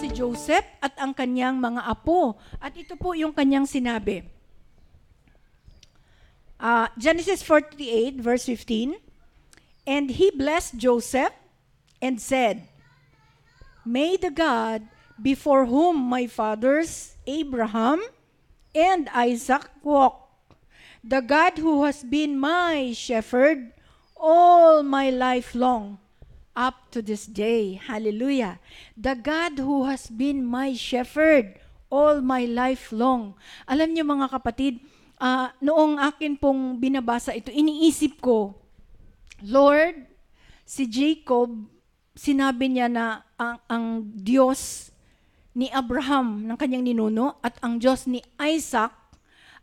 si Joseph at ang kanyang mga apo. At ito po yung kanyang sinabi. Ah, Genesis 48 verse 15. And he blessed Joseph and said, May the God before whom my fathers Abraham and Isaac walked, the God who has been my shepherd all my life long, up to this day. Hallelujah. The God who has been my shepherd all my life long. Alam niyo mga kapatid, ah, noong akin pong binabasa ito, iniisip ko, Lord, si Jacob, sinabi niya na ang, ang Diyos ni Abraham ng kanyang ninuno at ang Diyos ni Isaac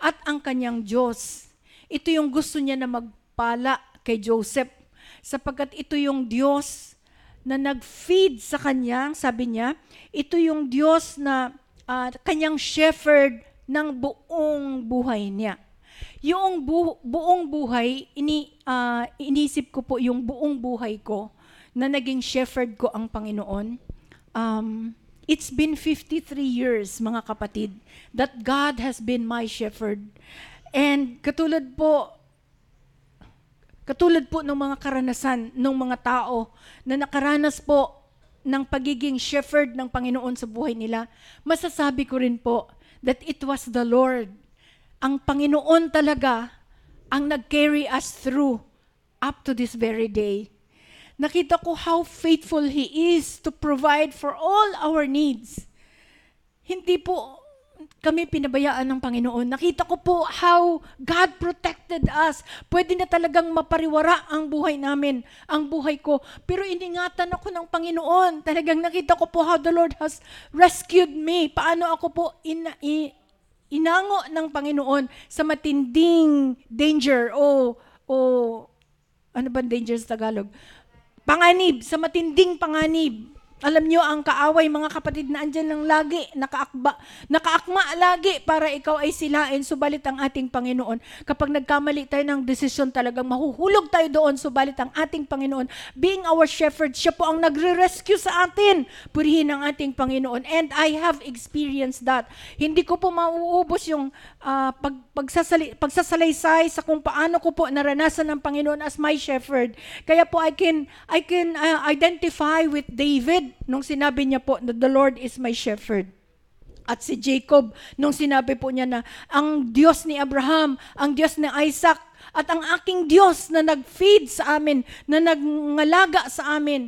at ang kanyang Diyos. Ito yung gusto niya na magpala kay Joseph sapagkat ito yung Diyos na nag-feed sa kanya, sabi niya, ito yung Diyos na ah, kanyang shepherd ng buong buhay niya. Yung bu- buong buhay, ini, ah, inisip ko po yung buong buhay ko na naging shepherd ko ang Panginoon. Um, it's been 53 years, mga kapatid, that God has been my shepherd. And katulad po, katulad po ng mga karanasan ng mga tao na nakaranas po ng pagiging shepherd ng Panginoon sa buhay nila, masasabi ko rin po that it was the Lord ang Panginoon talaga ang nag-carry us through up to this very day. Nakita ko how faithful He is to provide for all our needs. Hindi po kami pinabayaan ng Panginoon. Nakita ko po how God protected us. Pwede na talagang mapariwara ang buhay namin, ang buhay ko. Pero iningatan ako ng Panginoon. Talagang nakita ko po how the Lord has rescued me. Paano ako po in, i- inango ng Panginoon sa matinding danger o o ano ba danger sa Tagalog? Panganib, sa matinding panganib. Alam nyo, ang kaaway, mga kapatid, na andyan lang lagi, nakaakba, nakaakma lagi para ikaw ay silain, subalit ang ating Panginoon. Kapag nagkamali tayo ng desisyon, talagang mahuhulog tayo doon, subalit ang ating Panginoon, being our shepherd, siya po ang nagre-rescue sa atin. Purihin ang ating Panginoon. And I have experienced that. Hindi ko po mauubos yung ah, pag, pagsasali, pagsasalaysay sa kung paano ko po naranasan ng Panginoon as my shepherd. Kaya po I can, I can ah, identify with David nung sinabi niya po na the Lord is my shepherd. At si Jacob, nung sinabi po niya na ang Diyos ni Abraham, ang Diyos ni Isaac, at ang aking Diyos na nag-feed sa amin, na nangalaga sa amin,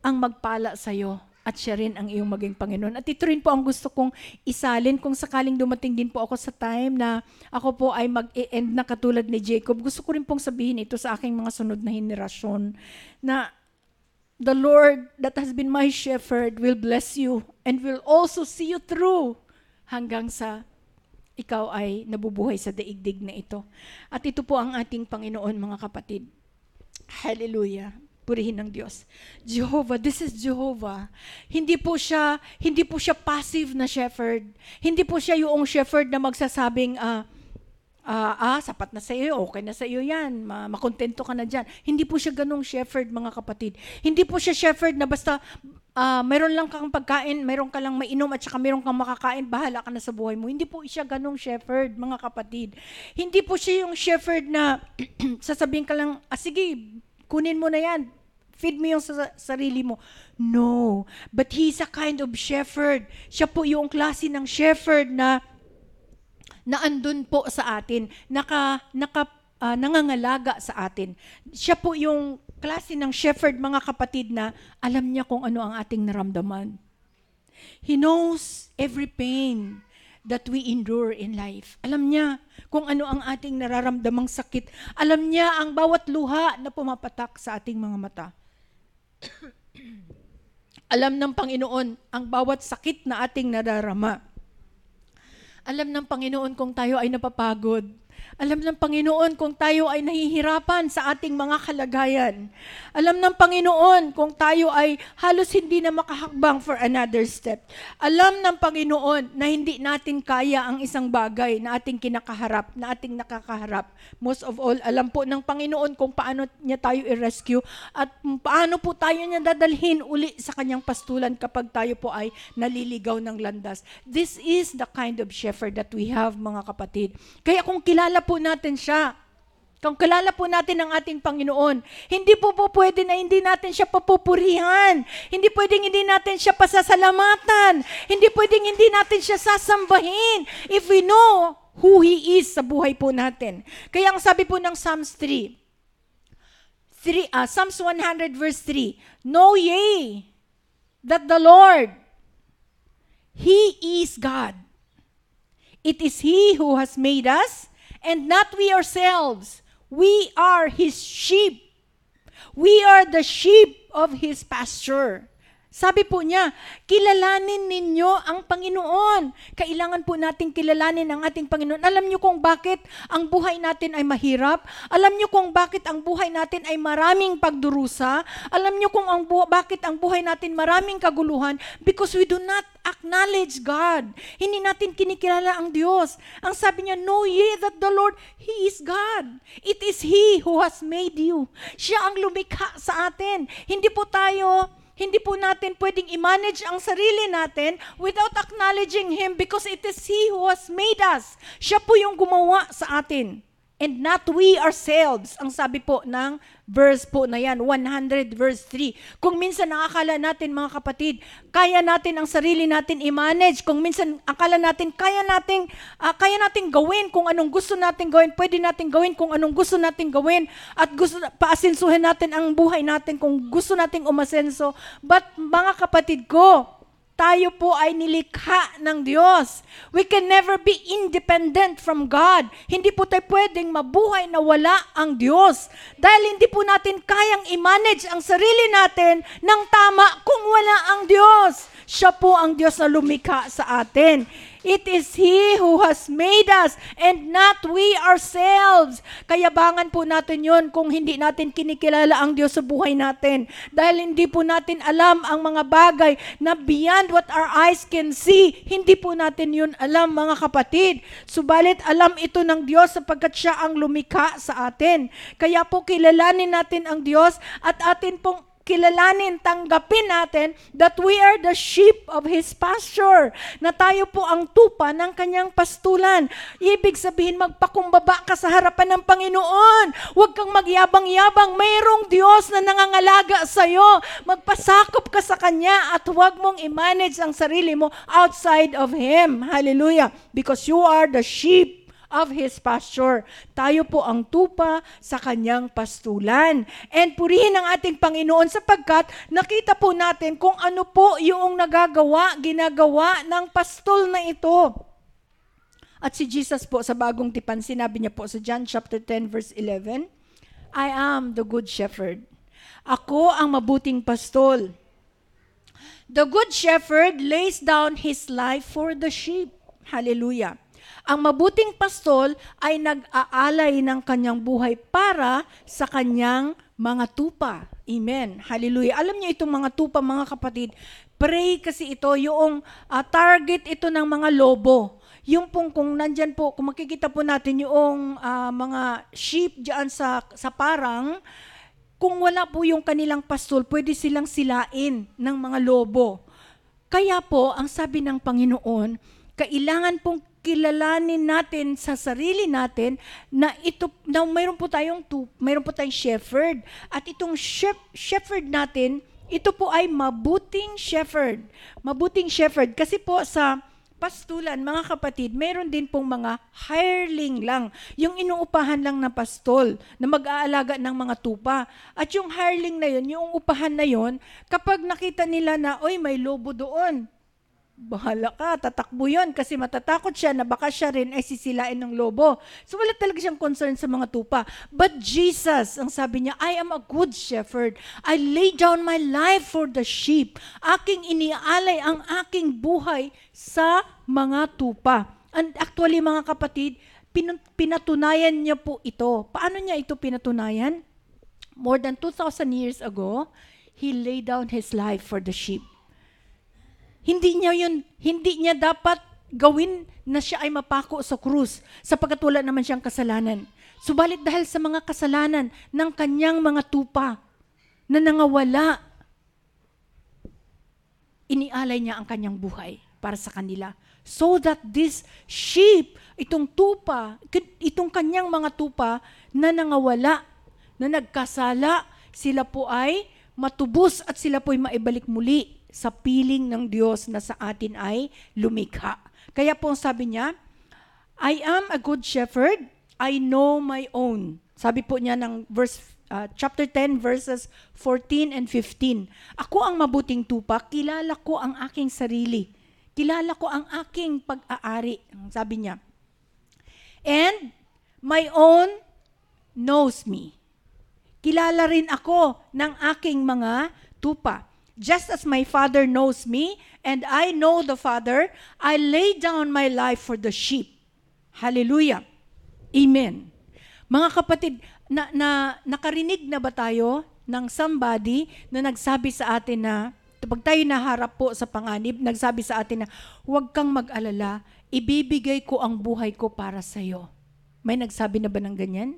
ang magpala sa iyo at siya rin ang iyong maging Panginoon. At ito rin po ang gusto kong isalin kung sakaling dumating din po ako sa time na ako po ay mag-e-end na katulad ni Jacob. Gusto ko rin pong sabihin ito sa aking mga sunod na henerasyon na the Lord that has been my shepherd will bless you and will also see you through hanggang sa ikaw ay nabubuhay sa daigdig na ito. At ito po ang ating Panginoon, mga kapatid. Hallelujah. Purihin ng Diyos. Jehovah, this is Jehovah. Hindi po siya, hindi po siya passive na shepherd. Hindi po siya yung shepherd na magsasabing, ah, ah, ah, sapat na sa iyo, okay na sa iyo yan, ma makontento ka na dyan. Hindi po siya ganong shepherd, mga kapatid. Hindi po siya shepherd na basta ah, mayroon lang kang pagkain, mayroon ka lang mainom at saka mayroon kang makakain, bahala ka na sa buhay mo. Hindi po siya ganong shepherd, mga kapatid. Hindi po siya yung shepherd na sasabihin ka lang, ah, sige, kunin mo na yan, feed mo yung sa sarili mo. No. But he's a kind of shepherd. Siya po yung klase ng shepherd na na andun po sa atin, naka, naka, ah, nangangalaga sa atin. Siya po yung klase ng shepherd, mga kapatid, na alam niya kung ano ang ating naramdaman. He knows every pain that we endure in life. Alam niya kung ano ang ating nararamdamang sakit. Alam niya ang bawat luha na pumapatak sa ating mga mata. Alam ng Panginoon ang bawat sakit na ating nadarama. Alam ng Panginoon kung tayo ay napapagod. Alam ng Panginoon kung tayo ay nahihirapan sa ating mga kalagayan. Alam ng Panginoon kung tayo ay halos hindi na makahakbang for another step. Alam ng Panginoon na hindi natin kaya ang isang bagay na ating kinakaharap, na ating nakakaharap. Most of all, alam po ng Panginoon kung paano niya tayo i-rescue at paano po tayo niya dadalhin uli sa kanyang pastulan kapag tayo po ay naliligaw ng landas. This is the kind of shepherd that we have, mga kapatid. Kaya kung kilala po natin siya, kung kilala po natin ang ating Panginoon, hindi po po pwede na hindi natin siya papupurihan. Hindi pwedeng hindi natin siya pasasalamatan. Hindi pwedeng hindi natin siya sasambahin. If we know who He is sa buhay po natin. Kaya ang sabi po ng Psalms 3, 3 uh, Psalms 100 verse 3, Know ye that the Lord, He is God. It is He who has made us, and not we ourselves. We are His sheep. We are the sheep of His pasture. Sabi po niya, kilalanin ninyo ang Panginoon. Kailangan po nating kilalanin ang ating Panginoon. Alam niyo kung bakit ang buhay natin ay mahirap? Alam niyo kung bakit ang buhay natin ay maraming pagdurusa? Alam niyo kung ang bu- bakit ang buhay natin maraming kaguluhan? Because we do not acknowledge God. Hindi natin kinikilala ang Diyos. Ang sabi niya, know ye that the Lord, He is God. It is He who has made you. Siya ang lumikha sa atin. Hindi po tayo hindi po natin pwedeng i-manage ang sarili natin without acknowledging Him because it is He who has made us. Siya po yung gumawa sa atin. And not we ourselves. Ang sabi po ng verse po na yan, 100 verse 3. Kung minsan nakakala natin mga kapatid, kaya natin ang sarili natin i-manage. Kung minsan akala natin kaya nating uh, kaya nating gawin kung anong gusto nating gawin, pwede nating gawin kung anong gusto nating gawin at gusto paasensuhin natin ang buhay natin kung gusto nating umasenso. But mga kapatid ko, tayo po ay nilikha ng Diyos. We can never be independent from God. Hindi po tayo pwedeng mabuhay na wala ang Diyos. Dahil hindi po natin kayang i-manage ang sarili natin ng tama kung wala ang Diyos. Siya po ang Diyos na lumikha sa atin. It is He who has made us and not we ourselves. Kayabangan po natin yon kung hindi natin kinikilala ang Diyos sa buhay natin. Dahil hindi po natin alam ang mga bagay na beyond what our eyes can see. Hindi po natin yun alam mga kapatid. Subalit alam ito ng Diyos sapagkat siya ang lumikha sa atin. Kaya po kilalanin natin ang Diyos at atin pong kilalanin, tanggapin natin that we are the sheep of His pasture, na tayo po ang tupa ng kanyang pastulan. Ibig sabihin, magpakumbaba ka sa harapan ng Panginoon. Huwag kang magyabang-yabang. Mayroong Diyos na nangangalaga sa iyo. Magpasakop ka sa Kanya at huwag mong i-manage ang sarili mo outside of Him. Hallelujah. Because you are the sheep of His pasture. Tayo po ang tupa sa kanyang pastulan. And purihin ang ating Panginoon sapagkat nakita po natin kung ano po yung nagagawa, ginagawa ng pastol na ito. At si Jesus po sa bagong tipan, sinabi niya po sa John chapter 10 verse 11, I am the good shepherd. Ako ang mabuting pastol. The good shepherd lays down his life for the sheep. Hallelujah. Ang mabuting pastol ay nag-aalay ng kanyang buhay para sa kanyang mga tupa. Amen. Hallelujah. Alam niyo itong mga tupa, mga kapatid, pray kasi ito, yung uh, target ito ng mga lobo. Yung pong kung nandyan po, kung makikita po natin yung uh, mga sheep diyan sa, sa parang, kung wala po yung kanilang pastol, pwede silang silain ng mga lobo. Kaya po, ang sabi ng Panginoon, kailangan pong kilalanin natin sa sarili natin na ito na mayroon po tayong tu, mayroon po tayong shepherd. At itong shep, shepherd natin ito po ay mabuting shepherd. Mabuting shepherd. Kasi po sa pastulan mga kapatid mayroon din pong mga hireling lang. Yung inuupahan lang na pastol na mag-aalaga ng mga tupa. At yung hireling na yon yung upahan na yon kapag nakita nila na oy may lobo doon bahala ka, tatakbo yun kasi matatakot siya na baka siya rin ay sisilain ng lobo. So wala talaga siyang concern sa mga tupa. But Jesus, ang sabi niya, I am a good shepherd. I lay down my life for the sheep. Aking inialay ang aking buhay sa mga tupa. And actually mga kapatid, pin- pinatunayan niya po ito. Paano niya ito pinatunayan? More than 2,000 years ago, He laid down His life for the sheep. Hindi niya yun, hindi niya dapat gawin na siya ay mapako sa krus sapagkat wala naman siyang kasalanan. Subalit dahil sa mga kasalanan ng kanyang mga tupa na nangawala, inialay niya ang kanyang buhay para sa kanila. So that this sheep, itong tupa, itong kanyang mga tupa na nangawala, na nagkasala, sila po ay matubos at sila po ay maibalik muli sa piling ng Diyos na sa atin ay lumikha. Kaya po sabi niya, I am a good shepherd, I know my own. Sabi po niya ng verse uh, chapter 10 verses 14 and 15. Ako ang mabuting tupa, kilala ko ang aking sarili. Kilala ko ang aking pag-aari, sabi niya. And my own knows me. Kilala rin ako ng aking mga tupa. Just as my Father knows me, and I know the Father, I lay down my life for the sheep. Hallelujah. Amen. Mga kapatid, na, na, nakarinig na ba tayo ng somebody na nagsabi sa atin na, pag tayo naharap po sa panganib, nagsabi sa atin na, huwag kang mag-alala, ibibigay ko ang buhay ko para sa iyo. May nagsabi na ba ng ganyan?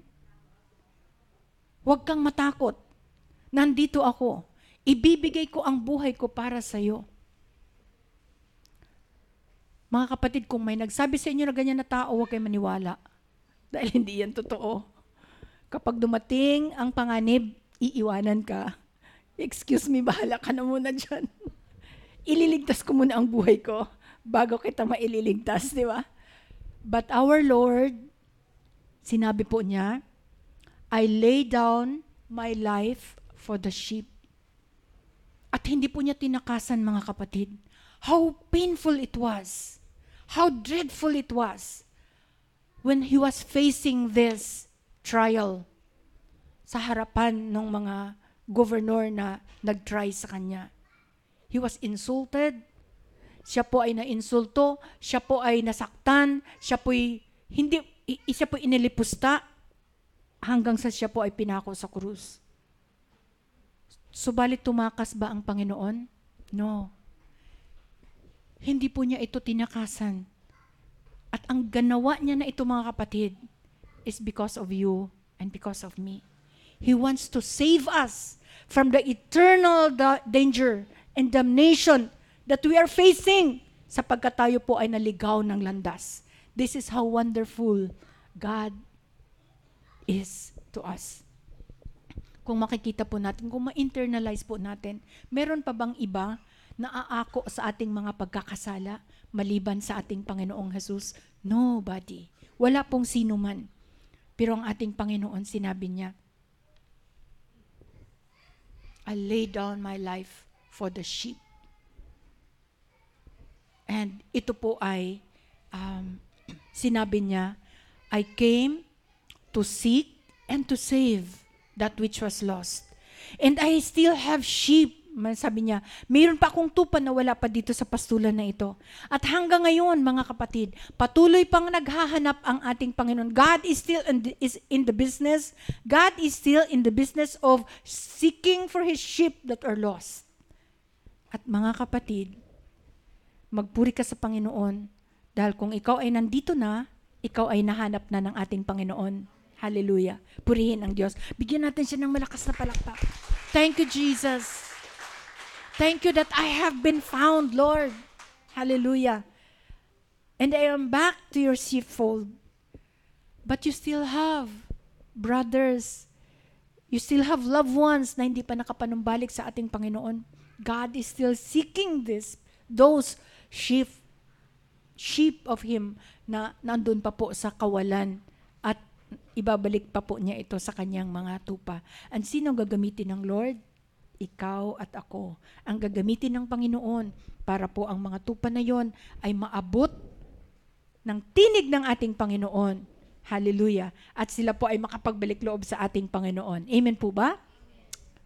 Huwag kang matakot. Nandito ako. Ibibigay ko ang buhay ko para sa iyo. Mga kapatid, kung may nagsabi sa inyo na ganyan na tao, huwag kayong maniwala. Dahil hindi yan totoo. Kapag dumating ang panganib, iiwanan ka. Excuse me, bahala ka na muna dyan. Ililigtas ko muna ang buhay ko bago kita maililigtas, di ba? But our Lord, sinabi po niya, I lay down my life for the sheep. At hindi po niya tinakasan mga kapatid. How painful it was. How dreadful it was when he was facing this trial sa harapan ng mga governor na nag-try sa kanya. He was insulted. Siya po ay nainsulto. Siya po ay nasaktan. Siya po ay hindi, siya po inilipusta hanggang sa siya po ay pinako sa krus. Subalit tumakas ba ang Panginoon? No. Hindi po niya ito tinakasan. At ang ganawa niya na ito mga kapatid is because of you and because of me. He wants to save us from the eternal da- danger and damnation that we are facing sapagkat tayo po ay naligaw ng landas. This is how wonderful God is to us. Kung makikita po natin, kung ma-internalize po natin, meron pa bang iba na aako sa ating mga pagkakasala maliban sa ating Panginoong Jesus? Nobody. Wala pong sino man. Pero ang ating Panginoon, sinabi niya, I lay down my life for the sheep. And ito po ay, um, sinabi niya, I came to seek and to save that which was lost. And I still have sheep. Sabi niya, mayroon pa akong tupa na wala pa dito sa pastulan na ito. At hanggang ngayon, mga kapatid, patuloy pang naghahanap ang ating Panginoon. God is still in the, is in the business. God is still in the business of seeking for His sheep that are lost. At mga kapatid, magpuri ka sa Panginoon dahil kung ikaw ay nandito na, ikaw ay nahanap na ng ating Panginoon. Hallelujah. Purihin ang Diyos. Bigyan natin siya ng malakas na palakpak. Thank you, Jesus. Thank you that I have been found, Lord. Hallelujah. And I am back to your sheepfold. But you still have brothers. You still have loved ones na hindi pa nakapanumbalik sa ating Panginoon. God is still seeking this, those sheep, sheep of Him na nandun pa po sa kawalan ibabalik pa po niya ito sa kanyang mga tupa. Ang sino gagamitin ng Lord? ikaw at ako ang gagamitin ng Panginoon para po ang mga tupa na yon ay maabot ng tinig ng ating Panginoon. Hallelujah. At sila po ay makapagbalik loob sa ating Panginoon. Amen po ba?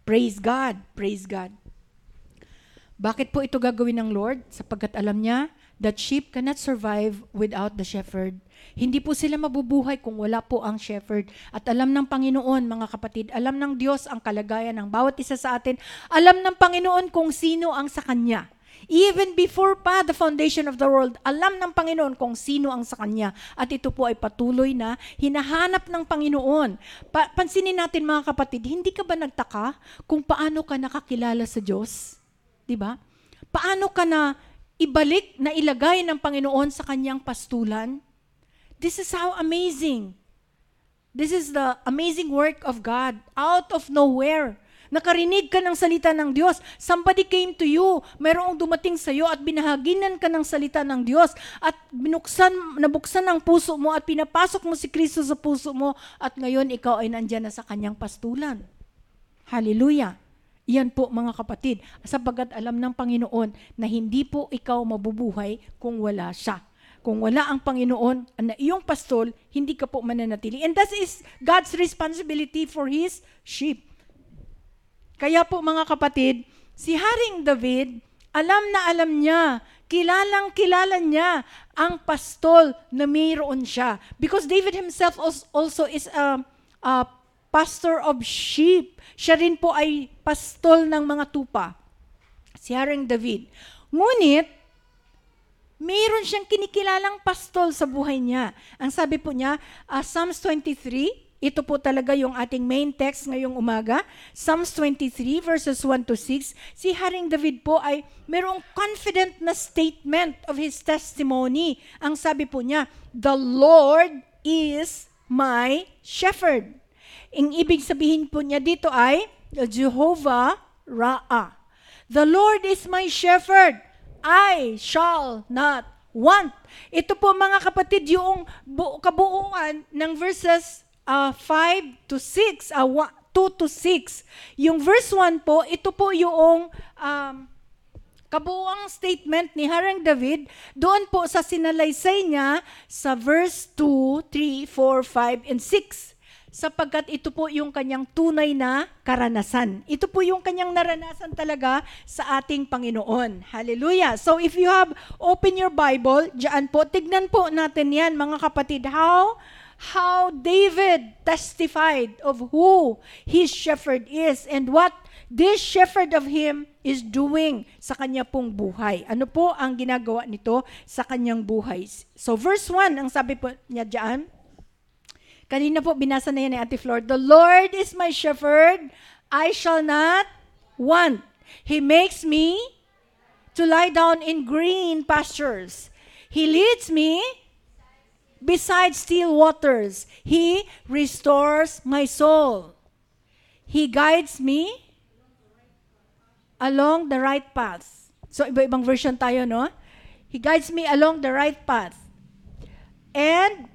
Praise God. Praise God. Bakit po ito gagawin ng Lord? Sapagkat alam niya that sheep cannot survive without the shepherd. Hindi po sila mabubuhay kung wala po ang shepherd. At alam ng Panginoon, mga kapatid, alam ng Diyos ang kalagayan ng bawat isa sa atin. Alam ng Panginoon kung sino ang sa Kanya. Even before pa the foundation of the world, alam ng Panginoon kung sino ang sa Kanya. At ito po ay patuloy na hinahanap ng Panginoon. Pa- pansinin natin mga kapatid, hindi ka ba nagtaka kung paano ka nakakilala sa Diyos? Di ba? Paano ka na ibalik na ilagay ng Panginoon sa kanyang pastulan? This is how amazing. This is the amazing work of God out of nowhere. Nakarinig ka ng salita ng Diyos. Somebody came to you. Mayroong dumating sa iyo at binahaginan ka ng salita ng Diyos at binuksan, nabuksan ang puso mo at pinapasok mo si Kristo sa puso mo at ngayon ikaw ay nandyan na sa kanyang pastulan. Hallelujah. Iyan po mga kapatid, sapagat alam ng Panginoon na hindi po ikaw mabubuhay kung wala siya. Kung wala ang Panginoon na iyong pastol, hindi ka po mananatili. And that is God's responsibility for His sheep. Kaya po mga kapatid, si Haring David, alam na alam niya, kilalang kilala niya ang pastol na mayroon siya. Because David himself als- also is a, a pastor of sheep. Siya rin po ay pastol ng mga tupa. Si Haring David. Ngunit, mayroon siyang kinikilalang pastol sa buhay niya. Ang sabi po niya, ah, Psalms 23, ito po talaga yung ating main text ngayong umaga. Psalms 23 verses 1 to 6. Si Haring David po ay merong confident na statement of his testimony. Ang sabi po niya, The Lord is my shepherd. Ang ibig sabihin po niya dito ay Jehovah Ra'a. The Lord is my shepherd. I shall not want. Ito po mga kapatid yung bu- kabuuan ng verses uh, 5 to 6, uh, 2 to 6. Yung verse 1 po, ito po yung um, kabuuang statement ni Harang David doon po sa sinalaysay niya sa verse 2, 3, 4, 5, and 6 sapagkat ito po yung kanyang tunay na karanasan. Ito po yung kanyang naranasan talaga sa ating Panginoon. Hallelujah. So if you have open your Bible, diyan po, tignan po natin yan mga kapatid, how how David testified of who his shepherd is and what this shepherd of him is doing sa kanya pong buhay. Ano po ang ginagawa nito sa kanyang buhay? So verse 1, ang sabi po niya diyan, Kanina po binasa na yan ni Ate Flor. The Lord is my shepherd, I shall not want. He makes me to lie down in green pastures. He leads me beside still waters. He restores my soul. He guides me along the right path. So iba-ibang version tayo, no? He guides me along the right path. And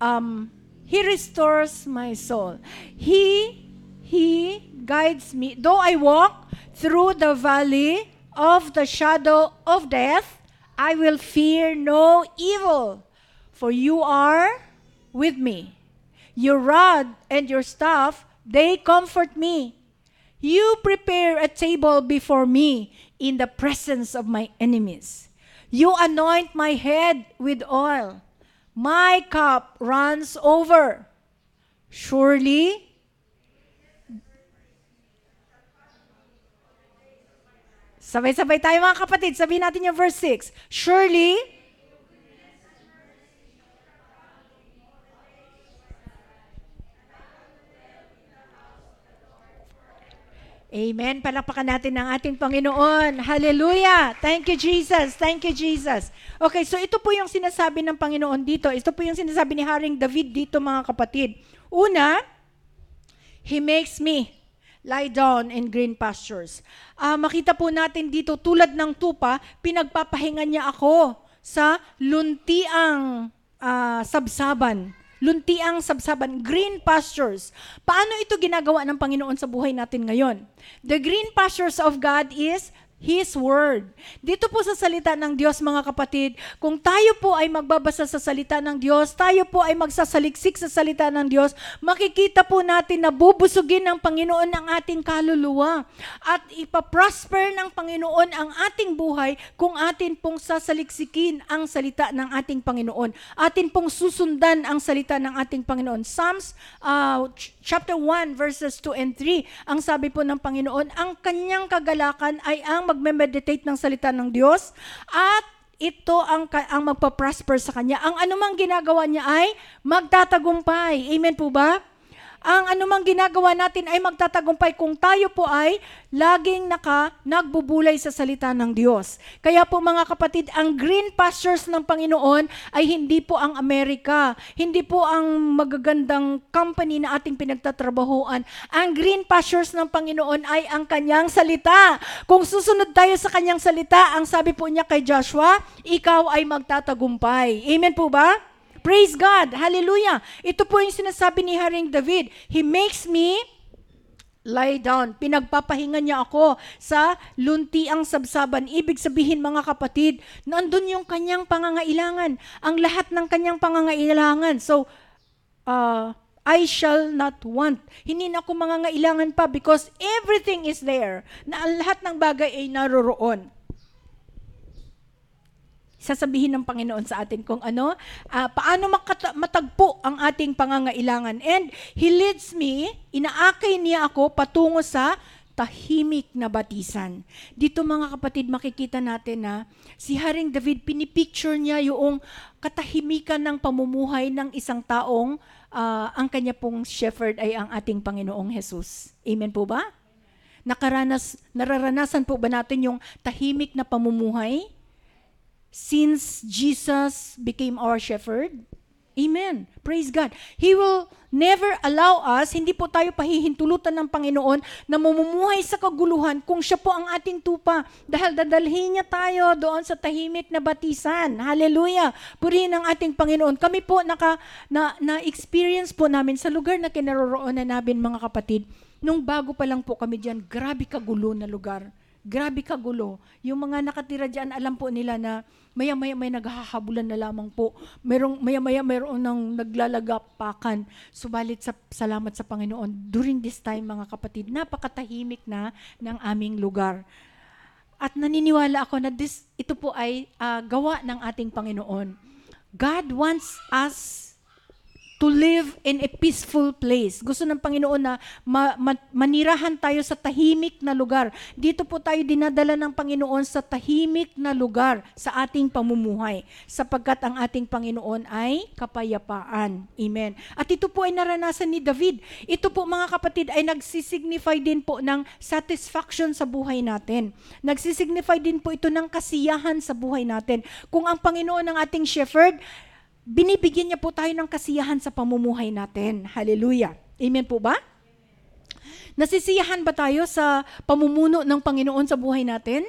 um, He restores my soul. He, He guides me. Though I walk through the valley of the shadow of death, I will fear no evil, for you are with me. Your rod and your staff, they comfort me. You prepare a table before me in the presence of my enemies. You anoint my head with oil. My cup runs over. Surely, sabay-sabay tayo mga kapatid, sabihin natin yung verse 6. Surely, Amen. Palakpakan natin ang ating Panginoon. Hallelujah. Thank you, Jesus. Thank you, Jesus. Okay, so ito po yung sinasabi ng Panginoon dito. Ito po yung sinasabi ni Haring David dito, mga kapatid. Una, He makes me lie down in green pastures. Ah, makita po natin dito, tulad ng tupa, pinagpapahinga niya ako sa luntiang ah, sabsaban luntiang sabsaban, green pastures. Paano ito ginagawa ng Panginoon sa buhay natin ngayon? The green pastures of God is His Word. Dito po sa salita ng Diyos, mga kapatid, kung tayo po ay magbabasa sa salita ng Diyos, tayo po ay magsasaliksik sa salita ng Diyos, makikita po natin na bubusugin ng Panginoon ang ating kaluluwa at ipaprosper ng Panginoon ang ating buhay kung atin pong sasaliksikin ang salita ng ating Panginoon. Atin pong susundan ang salita ng ating Panginoon. Psalms uh, chapter 1 verses 2 and 3, ang sabi po ng Panginoon, ang kanyang kagalakan ay ang magme-meditate ng salita ng Diyos at ito ang, ang magpa-prosper sa kanya. Ang anumang ginagawa niya ay magtatagumpay. Amen po ba? Ang anumang ginagawa natin ay magtatagumpay kung tayo po ay laging naka nagbubulay sa salita ng Diyos. Kaya po mga kapatid, ang green pastures ng Panginoon ay hindi po ang Amerika, hindi po ang magagandang company na ating pinagtatrabahuan. Ang green pastures ng Panginoon ay ang kanyang salita. Kung susunod tayo sa kanyang salita, ang sabi po niya kay Joshua, ikaw ay magtatagumpay. Amen po ba? Praise God. Hallelujah. Ito po yung sinasabi ni Haring David. He makes me lie down. Pinagpapahinga niya ako sa luntiang sabsaban. Ibig sabihin mga kapatid, nandun yung kanyang pangangailangan. Ang lahat ng kanyang pangangailangan. So, uh, I shall not want. Hindi na ako mangangailangan pa because everything is there. Na ang lahat ng bagay ay naroroon sasabihin ng Panginoon sa atin kung ano, uh, paano matagpo ang ating pangangailangan. And He leads me, inaakay niya ako patungo sa tahimik na batisan. Dito mga kapatid, makikita natin na si Haring David, pinipicture niya yung katahimikan ng pamumuhay ng isang taong uh, ang kanya pong shepherd ay ang ating Panginoong Jesus. Amen po ba? Nakaranas, nararanasan po ba natin yung tahimik na pamumuhay? Since Jesus became our shepherd. Amen. Praise God. He will never allow us, hindi po tayo pahihintulutan ng Panginoon na mamumuhay sa kaguluhan kung siya po ang ating tupa. Dahil dadalhin niya tayo doon sa tahimik na batisan. Hallelujah. Purihin ang ating Panginoon. Kami po naka, na, na-experience po namin sa lugar na kinaroroonan namin mga kapatid. Nung bago pa lang po kami diyan, grabe kagulo na lugar. Grabe kagulo. Yung mga nakatira diyan, alam po nila na maya-maya may naghahabulan na lamang po. Merong maya-maya mayroon ng naglalagapakan. Subalit sa salamat sa Panginoon, during this time mga kapatid, napakatahimik na ng aming lugar. At naniniwala ako na this, ito po ay uh, gawa ng ating Panginoon. God wants us to live in a peaceful place. Gusto ng Panginoon na ma- ma- manirahan tayo sa tahimik na lugar. Dito po tayo dinadala ng Panginoon sa tahimik na lugar sa ating pamumuhay sapagkat ang ating Panginoon ay kapayapaan. Amen. At ito po ay naranasan ni David. Ito po mga kapatid ay nagsisignify din po ng satisfaction sa buhay natin. Nagsisignify din po ito ng kasiyahan sa buhay natin. Kung ang Panginoon ang ating shepherd, binibigyan niya po tayo ng kasiyahan sa pamumuhay natin. Hallelujah. Amen po ba? Nasisiyahan ba tayo sa pamumuno ng Panginoon sa buhay natin?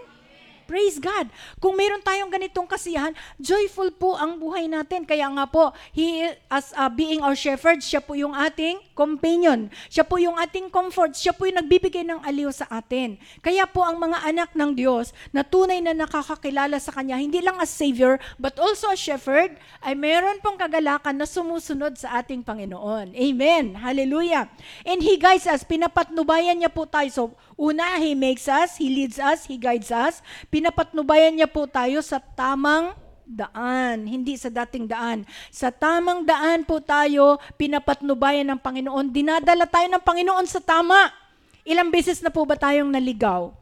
Praise God. Kung mayroon tayong ganitong kasiyahan, joyful po ang buhay natin. Kaya nga po, He as uh, being our shepherd, siya po yung ating companion. Siya po yung ating comfort. Siya po yung nagbibigay ng aliw sa atin. Kaya po ang mga anak ng Diyos na tunay na nakakakilala sa Kanya, hindi lang as Savior, but also as shepherd, ay meron pong kagalakan na sumusunod sa ating Panginoon. Amen. Hallelujah. And He guides us. Pinapatnubayan niya po tayo. So, una, He makes us, He leads us, He guides us pinapatnubayan niya po tayo sa tamang daan, hindi sa dating daan. Sa tamang daan po tayo pinapatnubayan ng Panginoon. Dinadala tayo ng Panginoon sa tama. Ilang beses na po ba tayong naligaw?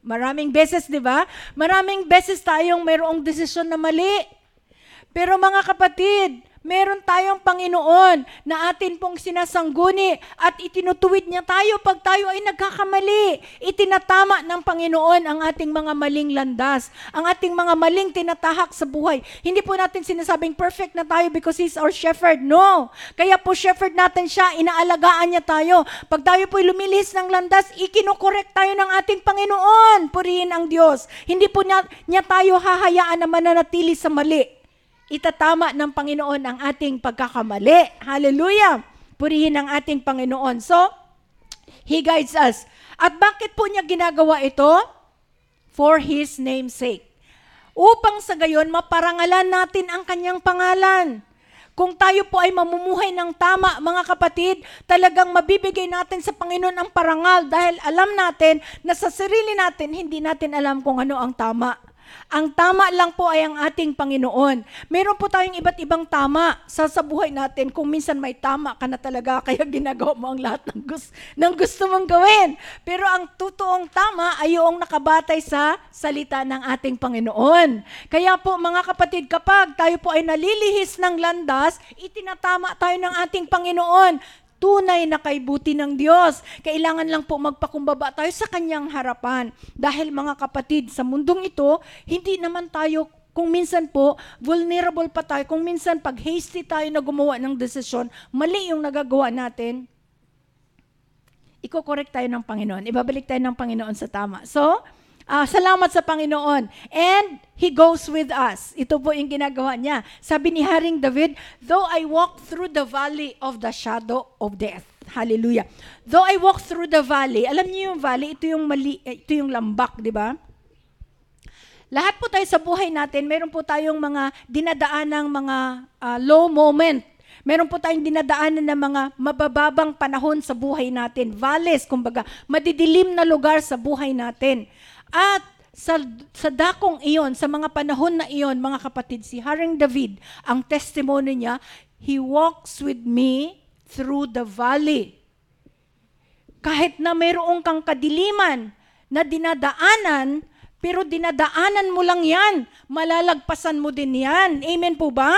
Maraming beses, di ba? Maraming beses tayong mayroong desisyon na mali. Pero mga kapatid, Meron tayong Panginoon na atin pong sinasangguni at itinutuwid niya tayo pag tayo ay nagkakamali. Itinatama ng Panginoon ang ating mga maling landas, ang ating mga maling tinatahak sa buhay. Hindi po natin sinasabing perfect na tayo because He's our shepherd. No. Kaya po shepherd natin siya, inaalagaan niya tayo. Pag tayo po'y lumilihis ng landas, ikinokorek tayo ng ating Panginoon. Purihin ang Diyos. Hindi po niya, niya tayo hahayaan na mananatili sa mali itatama ng Panginoon ang ating pagkakamali. Hallelujah! Purihin ang ating Panginoon. So, He guides us. At bakit po niya ginagawa ito? for His name's sake. Upang sa gayon, maparangalan natin ang kanyang pangalan. Kung tayo po ay mamumuhay ng tama, mga kapatid, talagang mabibigay natin sa Panginoon ang parangal dahil alam natin na sa sarili natin, hindi natin alam kung ano ang tama. Ang tama lang po ay ang ating Panginoon. Meron po tayong iba't ibang tama sa, sa buhay natin. Kung minsan may tama ka na talaga, kaya ginagawa mo ang lahat ng gusto, ng gusto mong gawin. Pero ang totoong tama ay yung nakabatay sa salita ng ating Panginoon. Kaya po mga kapatid, kapag tayo po ay nalilihis ng landas, itinatama tayo ng ating Panginoon tunay na kaibuti ng Diyos. Kailangan lang po magpakumbaba tayo sa kanyang harapan. Dahil mga kapatid, sa mundong ito, hindi naman tayo kung minsan po, vulnerable pa tayo. Kung minsan, pag hasty tayo na gumawa ng desisyon, mali yung nagagawa natin, iko-correct tayo ng Panginoon. Ibabalik tayo ng Panginoon sa tama. So, Ah, salamat sa Panginoon. And He goes with us. Ito po yung ginagawa niya. Sabi ni Haring David, Though I walk through the valley of the shadow of death. Hallelujah. Though I walk through the valley, alam niyo yung valley, ito yung mali, eh, ito yung lambak, di ba? Lahat po tayo sa buhay natin, meron po tayong mga dinadaan ng mga uh, low moment. Meron po tayong dinadaanan ng mga mabababang panahon sa buhay natin. Valleys, kumbaga, madidilim na lugar sa buhay natin. At sa, sa dakong iyon, sa mga panahon na iyon, mga kapatid, si Haring David, ang testimony niya, He walks with me through the valley. Kahit na mayroong kang kadiliman na dinadaanan, pero dinadaanan mo lang yan. Malalagpasan mo din yan. Amen po ba?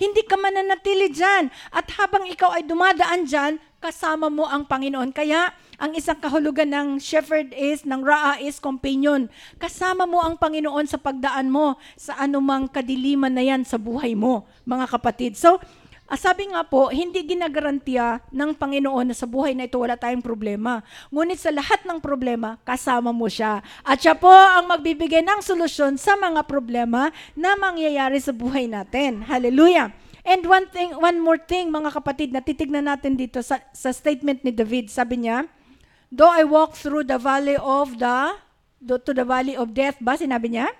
Hindi ka mananatili dyan. At habang ikaw ay dumadaan dyan, kasama mo ang Panginoon. Kaya, ang isang kahulugan ng shepherd is, ng raa is companion. Kasama mo ang Panginoon sa pagdaan mo sa anumang kadiliman na yan sa buhay mo, mga kapatid. So, Ah, sabi nga po, hindi ginagarantiya ng Panginoon na sa buhay na ito wala tayong problema. Ngunit sa lahat ng problema, kasama mo siya. At siya po ang magbibigay ng solusyon sa mga problema na mangyayari sa buhay natin. Hallelujah! And one thing, one more thing, mga kapatid, na titignan natin dito sa, sa statement ni David. Sabi niya, Though I walk through the valley of the, to the valley of death ba, sinabi niya?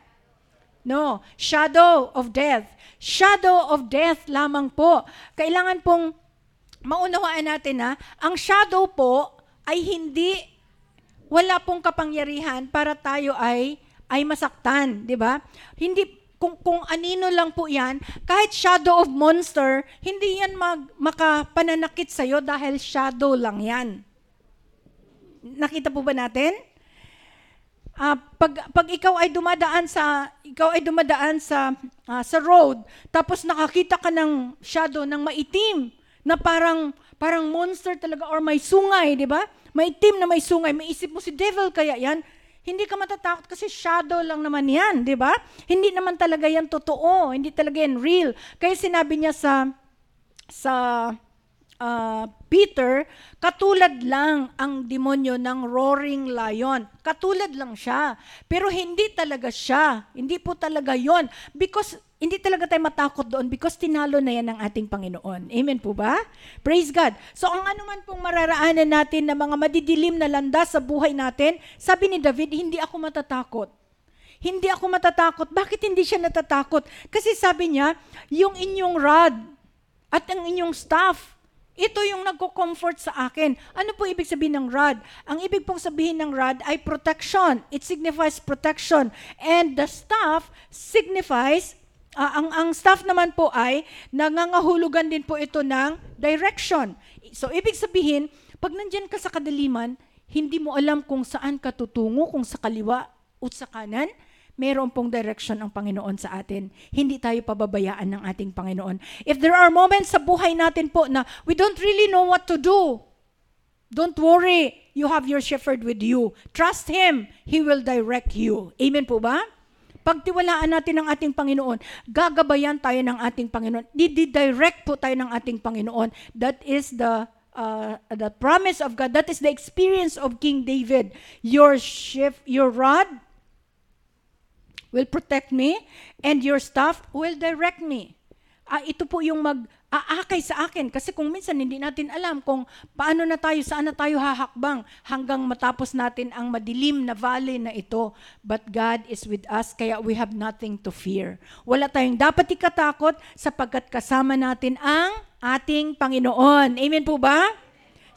No, shadow of death. Shadow of death lamang po. Kailangan pong maunawaan natin na ang shadow po ay hindi wala pong kapangyarihan para tayo ay ay masaktan, 'di ba? Hindi kung kung anino lang po 'yan, kahit shadow of monster, hindi 'yan mag makapananakit sa iyo dahil shadow lang 'yan. Nakita po ba natin? Uh, pag pag ikaw ay dumadaan sa ikaw ay dumadaan sa uh, sa road tapos nakakita ka ng shadow ng maitim na parang parang monster talaga or may sungay, 'di ba? Maitim na may sungay, may isip mo si devil kaya 'yan. Hindi ka matatakot kasi shadow lang naman 'yan, 'di ba? Hindi naman talaga 'yan totoo, hindi talaga 'yan real. Kaya sinabi niya sa sa uh, Peter, katulad lang ang demonyo ng roaring lion. Katulad lang siya. Pero hindi talaga siya. Hindi po talaga yon Because hindi talaga tayo matakot doon because tinalo na yan ng ating Panginoon. Amen po ba? Praise God. So ang anuman pong mararaanan natin na mga madidilim na landas sa buhay natin, sabi ni David, hindi ako matatakot. Hindi ako matatakot. Bakit hindi siya natatakot? Kasi sabi niya, yung inyong rod at ang inyong staff, ito yung nagko-comfort sa akin. Ano po ibig sabihin ng rod? Ang ibig pong sabihin ng rod ay protection. It signifies protection. And the staff signifies uh, ang ang staff naman po ay nangangahulugan din po ito ng direction. So ibig sabihin, pag nandiyan ka sa kadiliman, hindi mo alam kung saan ka tutungo, kung sa kaliwa o sa kanan, meron pong direction ang Panginoon sa atin. Hindi tayo pababayaan ng ating Panginoon. If there are moments sa buhay natin po na we don't really know what to do, don't worry. You have your shepherd with you. Trust Him. He will direct you. Amen po ba? Pagtiwalaan natin ng ating Panginoon, gagabayan tayo ng ating Panginoon. Didirect po tayo ng ating Panginoon. That is the uh, the promise of God. That is the experience of King David. Your shift, your rod will protect me and your staff will direct me. Ah, ito po yung mag aakay sa akin. Kasi kung minsan hindi natin alam kung paano na tayo, saan na tayo hahakbang hanggang matapos natin ang madilim na valley na ito. But God is with us, kaya we have nothing to fear. Wala tayong dapat ikatakot sapagkat kasama natin ang ating Panginoon. Amen po ba?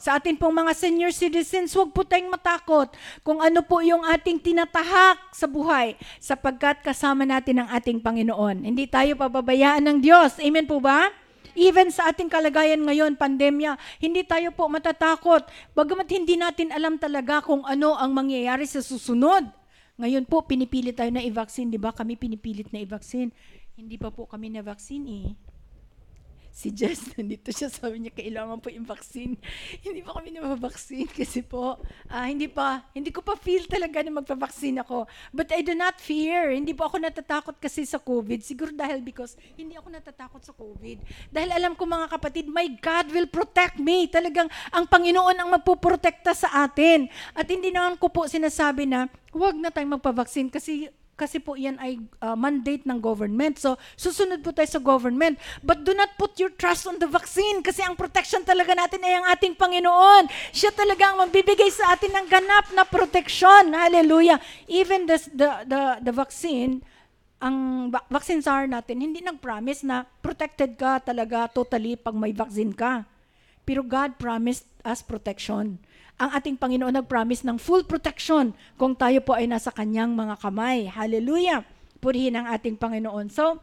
Sa atin pong mga senior citizens, huwag po tayong matakot kung ano po yung ating tinatahak sa buhay sapagkat kasama natin ang ating Panginoon. Hindi tayo pababayaan ng Diyos. Amen po ba? Even sa ating kalagayan ngayon, pandemya, hindi tayo po matatakot. Bagamat hindi natin alam talaga kung ano ang mangyayari sa susunod. Ngayon po, pinipilit tayo na i-vaccine. Di ba? Kami pinipilit na i-vaccine. Hindi pa po kami na-vaccine eh si Jess, nandito siya, sabi niya, kailangan po yung vaccine. hindi pa kami na-vaccine kasi po, uh, hindi pa, hindi ko pa feel talaga na magpa-vaccine ako. But I do not fear. Hindi po ako natatakot kasi sa COVID. Siguro dahil because hindi ako natatakot sa COVID. Dahil alam ko mga kapatid, my God will protect me. Talagang ang Panginoon ang magpuprotekta sa atin. At hindi naman ko po sinasabi na, huwag na tayong magpa-vaccine kasi kasi po yan ay uh, mandate ng government. So, susunod po tayo sa government. But do not put your trust on the vaccine kasi ang protection talaga natin ay ang ating Panginoon. Siya talaga ang magbibigay sa atin ng ganap na protection. Hallelujah. Even the, the, the, the vaccine, ang vaccine czar natin, hindi nag-promise na protected ka talaga totally pag may vaccine ka. Pero God promised us protection ang ating Panginoon nag-promise ng full protection kung tayo po ay nasa kanyang mga kamay. Hallelujah! Purihin ang ating Panginoon. So,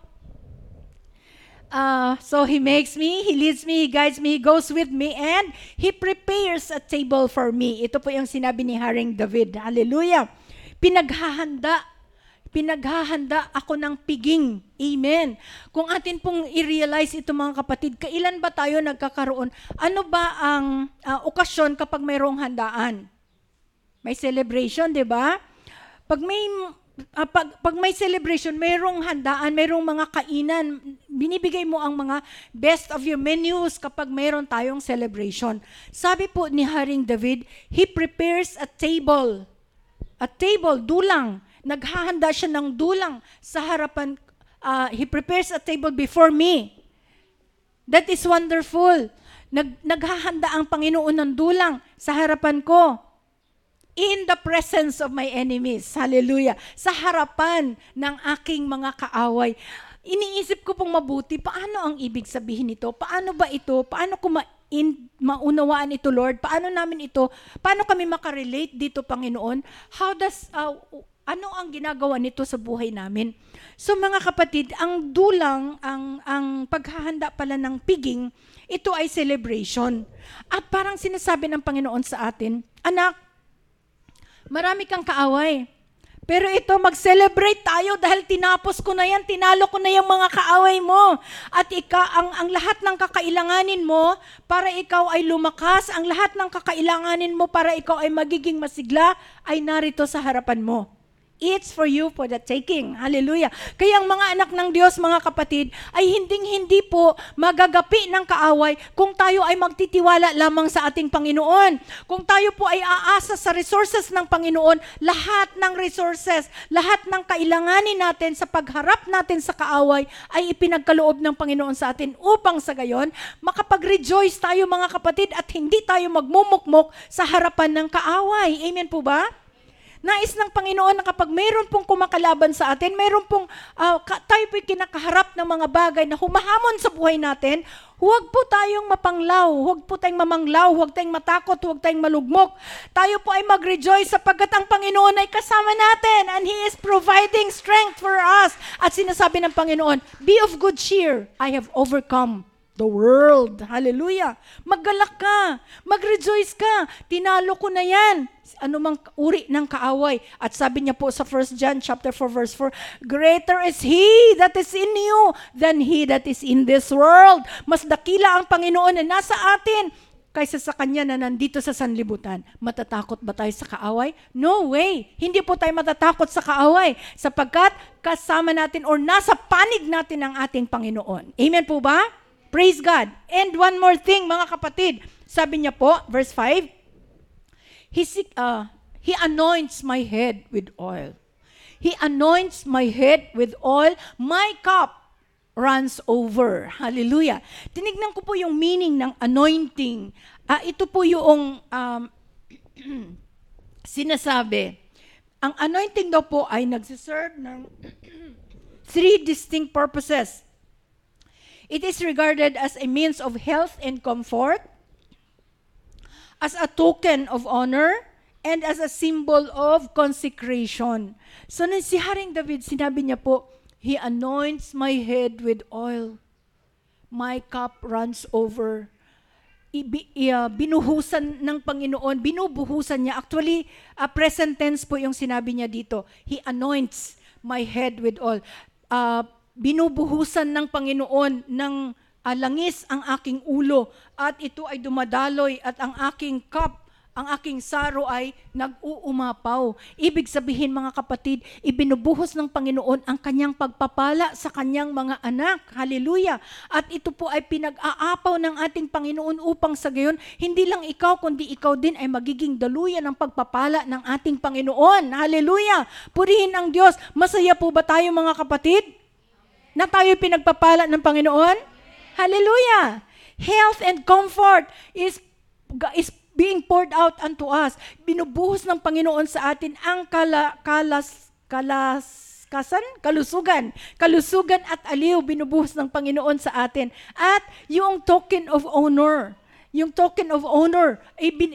uh, so He makes me, He leads me, He guides me, He goes with me, and He prepares a table for me. Ito po yung sinabi ni Haring David. Hallelujah! Pinaghahanda Pinaghahanda ako ng piging. Amen. Kung atin pong i-realize ito mga kapatid, kailan ba tayo nagkakaroon? Ano ba ang uh, okasyon kapag mayroong handaan? May celebration, di ba? Pag may uh, pag, pag may celebration, mayroong handaan, mayroong mga kainan, binibigay mo ang mga best of your menus kapag mayroon tayong celebration. Sabi po ni Haring David, he prepares a table. A table, dulang Naghahanda siya ng dulang sa harapan. Uh, he prepares a table before me. That is wonderful. Nag, naghahanda ang Panginoon ng dulang sa harapan ko. In the presence of my enemies. Hallelujah. Sa harapan ng aking mga kaaway. Iniisip ko pong mabuti, paano ang ibig sabihin nito? Paano ba ito? Paano ko ma in, maunawaan ito, Lord? Paano namin ito? Paano kami makarelate dito, Panginoon? How does, uh, ano ang ginagawa nito sa buhay namin? So mga kapatid, ang dulang, ang, ang paghahanda pala ng piging, ito ay celebration. At parang sinasabi ng Panginoon sa atin, Anak, marami kang kaaway. Pero ito, mag-celebrate tayo dahil tinapos ko na yan, tinalo ko na yung mga kaaway mo. At ika, ang, ang lahat ng kakailanganin mo para ikaw ay lumakas, ang lahat ng kakailanganin mo para ikaw ay magiging masigla, ay narito sa harapan mo. It's for you for the taking. Hallelujah. Kaya ang mga anak ng Diyos, mga kapatid, ay hinding-hindi po magagapi ng kaaway kung tayo ay magtitiwala lamang sa ating Panginoon. Kung tayo po ay aasa sa resources ng Panginoon, lahat ng resources, lahat ng kailanganin natin sa pagharap natin sa kaaway ay ipinagkaloob ng Panginoon sa atin upang sa gayon, makapag-rejoice tayo mga kapatid at hindi tayo magmumukmok sa harapan ng kaaway. Amen po ba? Nais ng Panginoon na kapag mayroon pong kumakalaban sa atin, mayroon pong uh, tayo po'y kinakaharap ng mga bagay na humahamon sa buhay natin, huwag po tayong mapanglaw, huwag po tayong mamanglaw, huwag tayong matakot, huwag tayong malugmok. Tayo po ay mag-rejoice sapagkat ang Panginoon ay kasama natin and He is providing strength for us. At sinasabi ng Panginoon, be of good cheer, I have overcome the world. Hallelujah. Maggalak ka. Mag-rejoice ka. Tinalo ko na yan. Anumang uri ng kaaway. At sabi niya po sa 1 John chapter 4 verse 4, Greater is He that is in you than He that is in this world. Mas dakila ang Panginoon na nasa atin kaysa sa Kanya na nandito sa sanlibutan. Matatakot ba tayo sa kaaway? No way! Hindi po tayo matatakot sa kaaway sapagkat kasama natin or nasa panig natin ang ating Panginoon. Amen po ba? Praise God. And one more thing, mga kapatid. Sabi niya po, verse 5, He, uh, he anoints my head with oil. He anoints my head with oil. My cup runs over. Hallelujah. Tinignan ko po yung meaning ng anointing. Ah, ito po yung um, sinasabi. Ang anointing daw po ay nagsiserve ng three distinct purposes. It is regarded as a means of health and comfort, as a token of honor, and as a symbol of consecration. So, nung si Haring David, sinabi niya po, He anoints my head with oil. My cup runs over. Ibi, uh, binuhusan ng Panginoon, binubuhusan niya. Actually, uh, present tense po yung sinabi niya dito. He anoints my head with oil. Uh, binubuhusan ng Panginoon ng uh, langis ang aking ulo at ito ay dumadaloy at ang aking cup ang aking saro ay nag-uumapaw. Ibig sabihin mga kapatid, ibinubuhos ng Panginoon ang kanyang pagpapala sa kanyang mga anak. Hallelujah. At ito po ay pinag-aapaw ng ating Panginoon upang sa gayon, hindi lang ikaw, kundi ikaw din ay magiging daluyan ng pagpapala ng ating Panginoon. Hallelujah. Purihin ang Diyos. Masaya po ba tayo mga kapatid? Na tayo pinagpapala ng Panginoon? Hallelujah. Health and comfort is is being poured out unto us. Binubuhos ng Panginoon sa atin ang kala, kalas, kalas, kasan? Kalusugan. Kalusugan at aliw binubuhos ng Panginoon sa atin. At yung token of honor. Yung token of honor, ibin,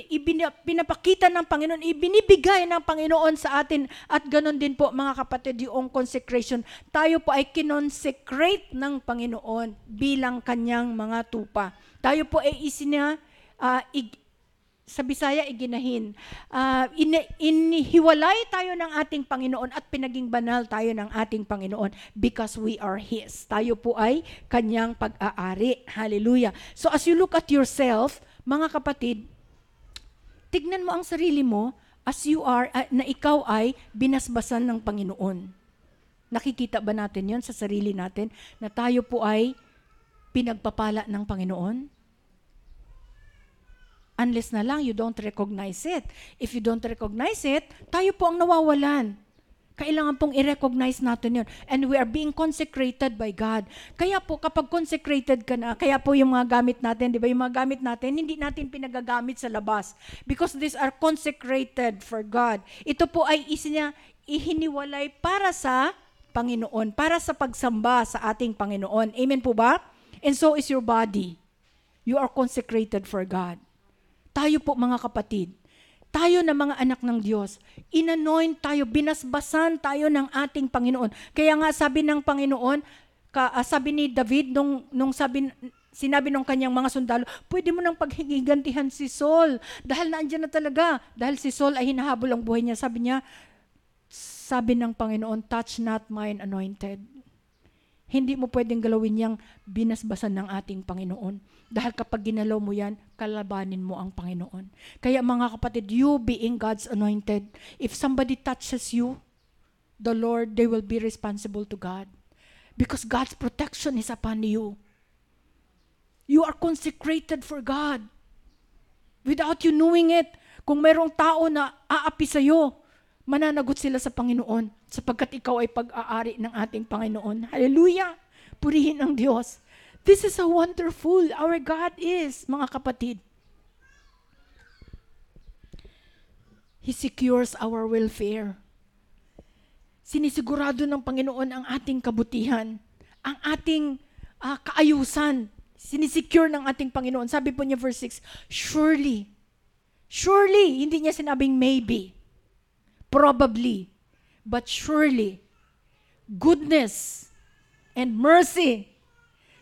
pinapakita ng Panginoon, ibinibigay ng Panginoon sa atin. At ganun din po mga kapatid, yung consecration. Tayo po ay kinonsecrate ng Panginoon bilang kanyang mga tupa. Tayo po ay isina, uh, sa Bisaya iginahin. Uh, in, inihiwalay tayo ng ating Panginoon at pinaging banal tayo ng ating Panginoon because we are His. Tayo po ay kanyang pag-aari. Hallelujah. So as you look at yourself, mga kapatid, tignan mo ang sarili mo as you are, uh, na ikaw ay binasbasan ng Panginoon. Nakikita ba natin yon sa sarili natin na tayo po ay pinagpapala ng Panginoon? Unless na lang you don't recognize it. If you don't recognize it, tayo po ang nawawalan. Kailangan pong i-recognize natin yun. And we are being consecrated by God. Kaya po, kapag consecrated ka na, kaya po yung mga gamit natin, di ba, yung mga gamit natin, hindi natin pinagagamit sa labas. Because these are consecrated for God. Ito po ay isina, ihiniwalay para sa Panginoon, para sa pagsamba sa ating Panginoon. Amen po ba? And so is your body. You are consecrated for God. Tayo po mga kapatid, tayo na mga anak ng Diyos, inanoint tayo, binasbasan tayo ng ating Panginoon. Kaya nga sabi ng Panginoon, ka, uh, sabi ni David nung, nung sabi, sinabi ng kanyang mga sundalo, pwede mo nang paghigantihan si Saul. Dahil naandyan na talaga. Dahil si Saul ay hinahabol ang buhay niya. Sabi niya, sabi ng Panginoon, touch not mine anointed. Hindi mo pwedeng galawin yang binasbasan ng ating Panginoon. Dahil kapag ginalaw mo yan, kalabanin mo ang Panginoon. Kaya mga kapatid, you being God's anointed, if somebody touches you, the Lord, they will be responsible to God. Because God's protection is upon you. You are consecrated for God. Without you knowing it, kung mayroong tao na aapi sa'yo, mananagot sila sa Panginoon sapagkat ikaw ay pag-aari ng ating Panginoon. Hallelujah! Purihin ang Diyos. This is how wonderful our God is, mga kapatid. He secures our welfare. Sinisigurado ng Panginoon ang ating kabutihan, ang ating uh, kaayusan. Sinisecure ng ating Panginoon. Sabi po niya verse 6, Surely, surely, hindi niya sinabing maybe, probably, but surely, goodness and mercy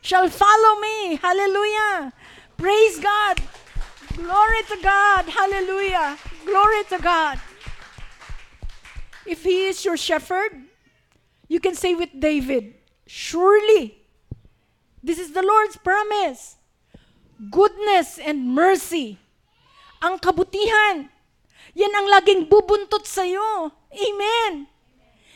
shall follow me. Hallelujah. Praise God. Glory to God. Hallelujah. Glory to God. If He is your shepherd, you can say with David, Surely, this is the Lord's promise. Goodness and mercy. Ang kabutihan. Yan ang laging bubuntot sa iyo. Amen.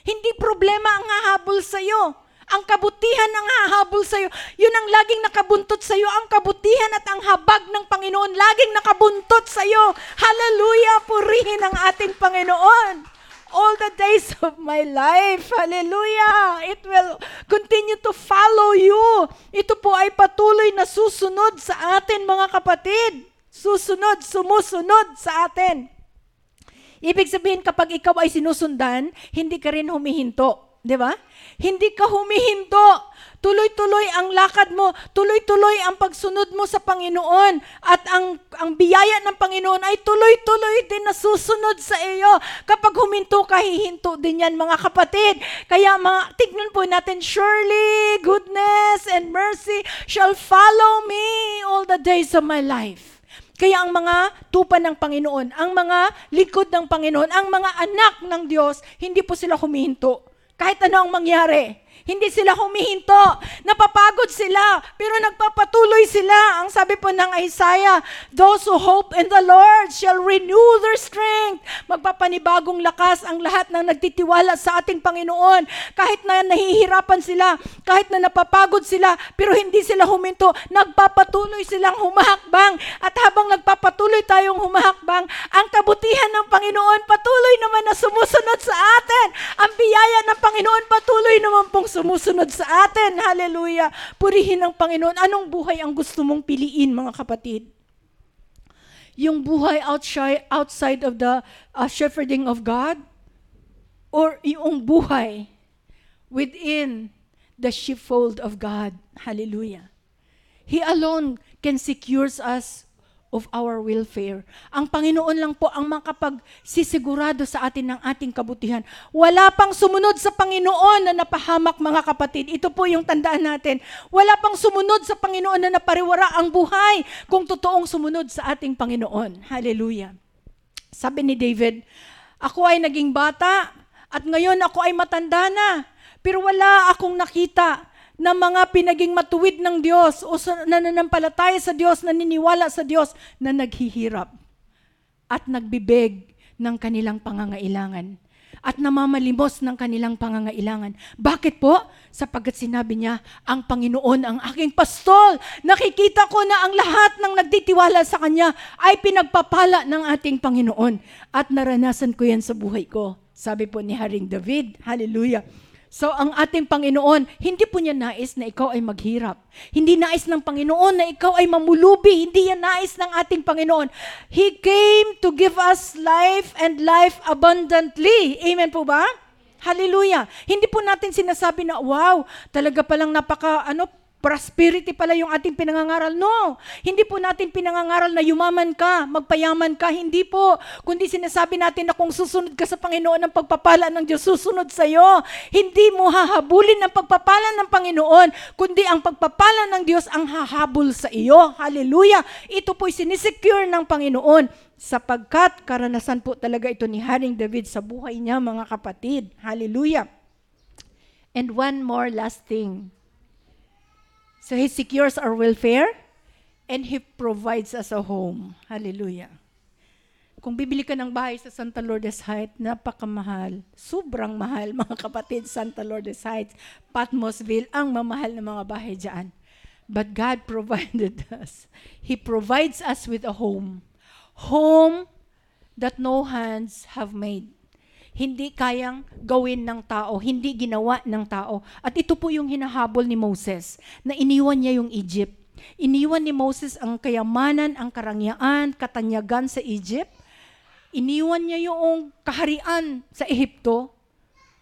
Hindi problema ang hahabol sa iyo. Ang kabutihan ang hahabol sa iyo. Yun ang laging nakabuntot sa iyo. Ang kabutihan at ang habag ng Panginoon laging nakabuntot sa iyo. Hallelujah! Purihin ang ating Panginoon. all the days of my life. Hallelujah! It will continue to follow you. Ito po ay patuloy na susunod sa atin mga kapatid. Susunod, sumusunod sa atin. Ibig sabihin kapag ikaw ay sinusundan, hindi ka rin humihinto. Di ba? Hindi ka humihinto. Tuloy-tuloy ang lakad mo, tuloy-tuloy ang pagsunod mo sa Panginoon at ang ang biyaya ng Panginoon ay tuloy-tuloy din na susunod sa iyo. Kapag huminto ka, hihinto din yan mga kapatid. Kaya mga, tignan po natin, surely goodness and mercy shall follow me all the days of my life. Kaya ang mga tupa ng Panginoon, ang mga likod ng Panginoon, ang mga anak ng Diyos, hindi po sila humihinto. Kahit ano ang mangyari, hindi sila humihinto. Napapagod sila, pero nagpapatuloy sila. Ang sabi po ng Isaiah, those who hope in the Lord shall renew their strength. Magpapanibagong lakas ang lahat ng nagtitiwala sa ating Panginoon. Kahit na nahihirapan sila, kahit na napapagod sila, pero hindi sila huminto. Nagpapatuloy silang humahakbang. At habang nagpapatuloy tayong humahakbang, ang kabutihan ng Panginoon patuloy naman na sumusunod sa atin. Ang biyaya ng Panginoon patuloy naman pong sumusunod sa atin. Hallelujah. Purihin ang Panginoon. Anong buhay ang gusto mong piliin, mga kapatid? Yung buhay outside, outside of the uh, shepherding of God? Or yung buhay within the sheepfold of God? Hallelujah. He alone can secures us of our welfare. Ang Panginoon lang po ang makapagsisigurado sa atin ng ating kabutihan. Wala pang sumunod sa Panginoon na napahamak mga kapatid. Ito po yung tandaan natin. Wala pang sumunod sa Panginoon na napariwara ang buhay kung totoong sumunod sa ating Panginoon. Hallelujah. Sabi ni David, ako ay naging bata at ngayon ako ay matanda na. Pero wala akong nakita na mga pinaging matuwid ng Diyos o nananampalataya sa Diyos, naniniwala sa Diyos na naghihirap at nagbibeg ng kanilang pangangailangan at namamalimos ng kanilang pangangailangan. Bakit po? Sapagkat sinabi niya, ang Panginoon ang aking pastol. Nakikita ko na ang lahat ng nagtitiwala sa Kanya ay pinagpapala ng ating Panginoon. At naranasan ko yan sa buhay ko. Sabi po ni Haring David, Hallelujah. So ang ating Panginoon, hindi po niya nais na ikaw ay maghirap. Hindi nais ng Panginoon na ikaw ay mamulubi. Hindi yan nais ng ating Panginoon. He came to give us life and life abundantly. Amen po ba? Hallelujah. Hindi po natin sinasabi na, wow, talaga palang napaka, ano, prosperity pala yung ating pinangangaral. No, hindi po natin pinangangaral na yumaman ka, magpayaman ka. Hindi po. Kundi sinasabi natin na kung susunod ka sa Panginoon ng pagpapala ng Diyos, susunod sa iyo. Hindi mo hahabulin ang pagpapala ng Panginoon, kundi ang pagpapala ng Diyos ang hahabol sa iyo. Hallelujah. Ito po'y sinisecure ng Panginoon sapagkat karanasan po talaga ito ni Haring David sa buhay niya, mga kapatid. Hallelujah. And one more last thing. So He secures our welfare and He provides us a home. Hallelujah. Kung bibili ka ng bahay sa Santa Lourdes Heights, napakamahal. Sobrang mahal, mga kapatid, Santa Lourdes Heights, Patmosville, ang mamahal na mga bahay dyan. But God provided us. He provides us with a home. Home that no hands have made hindi kayang gawin ng tao, hindi ginawa ng tao. At ito po yung hinahabol ni Moses, na iniwan niya yung Egypt. Iniwan ni Moses ang kayamanan, ang karangyaan, katanyagan sa Egypt. Iniwan niya yung kaharian sa Ehipto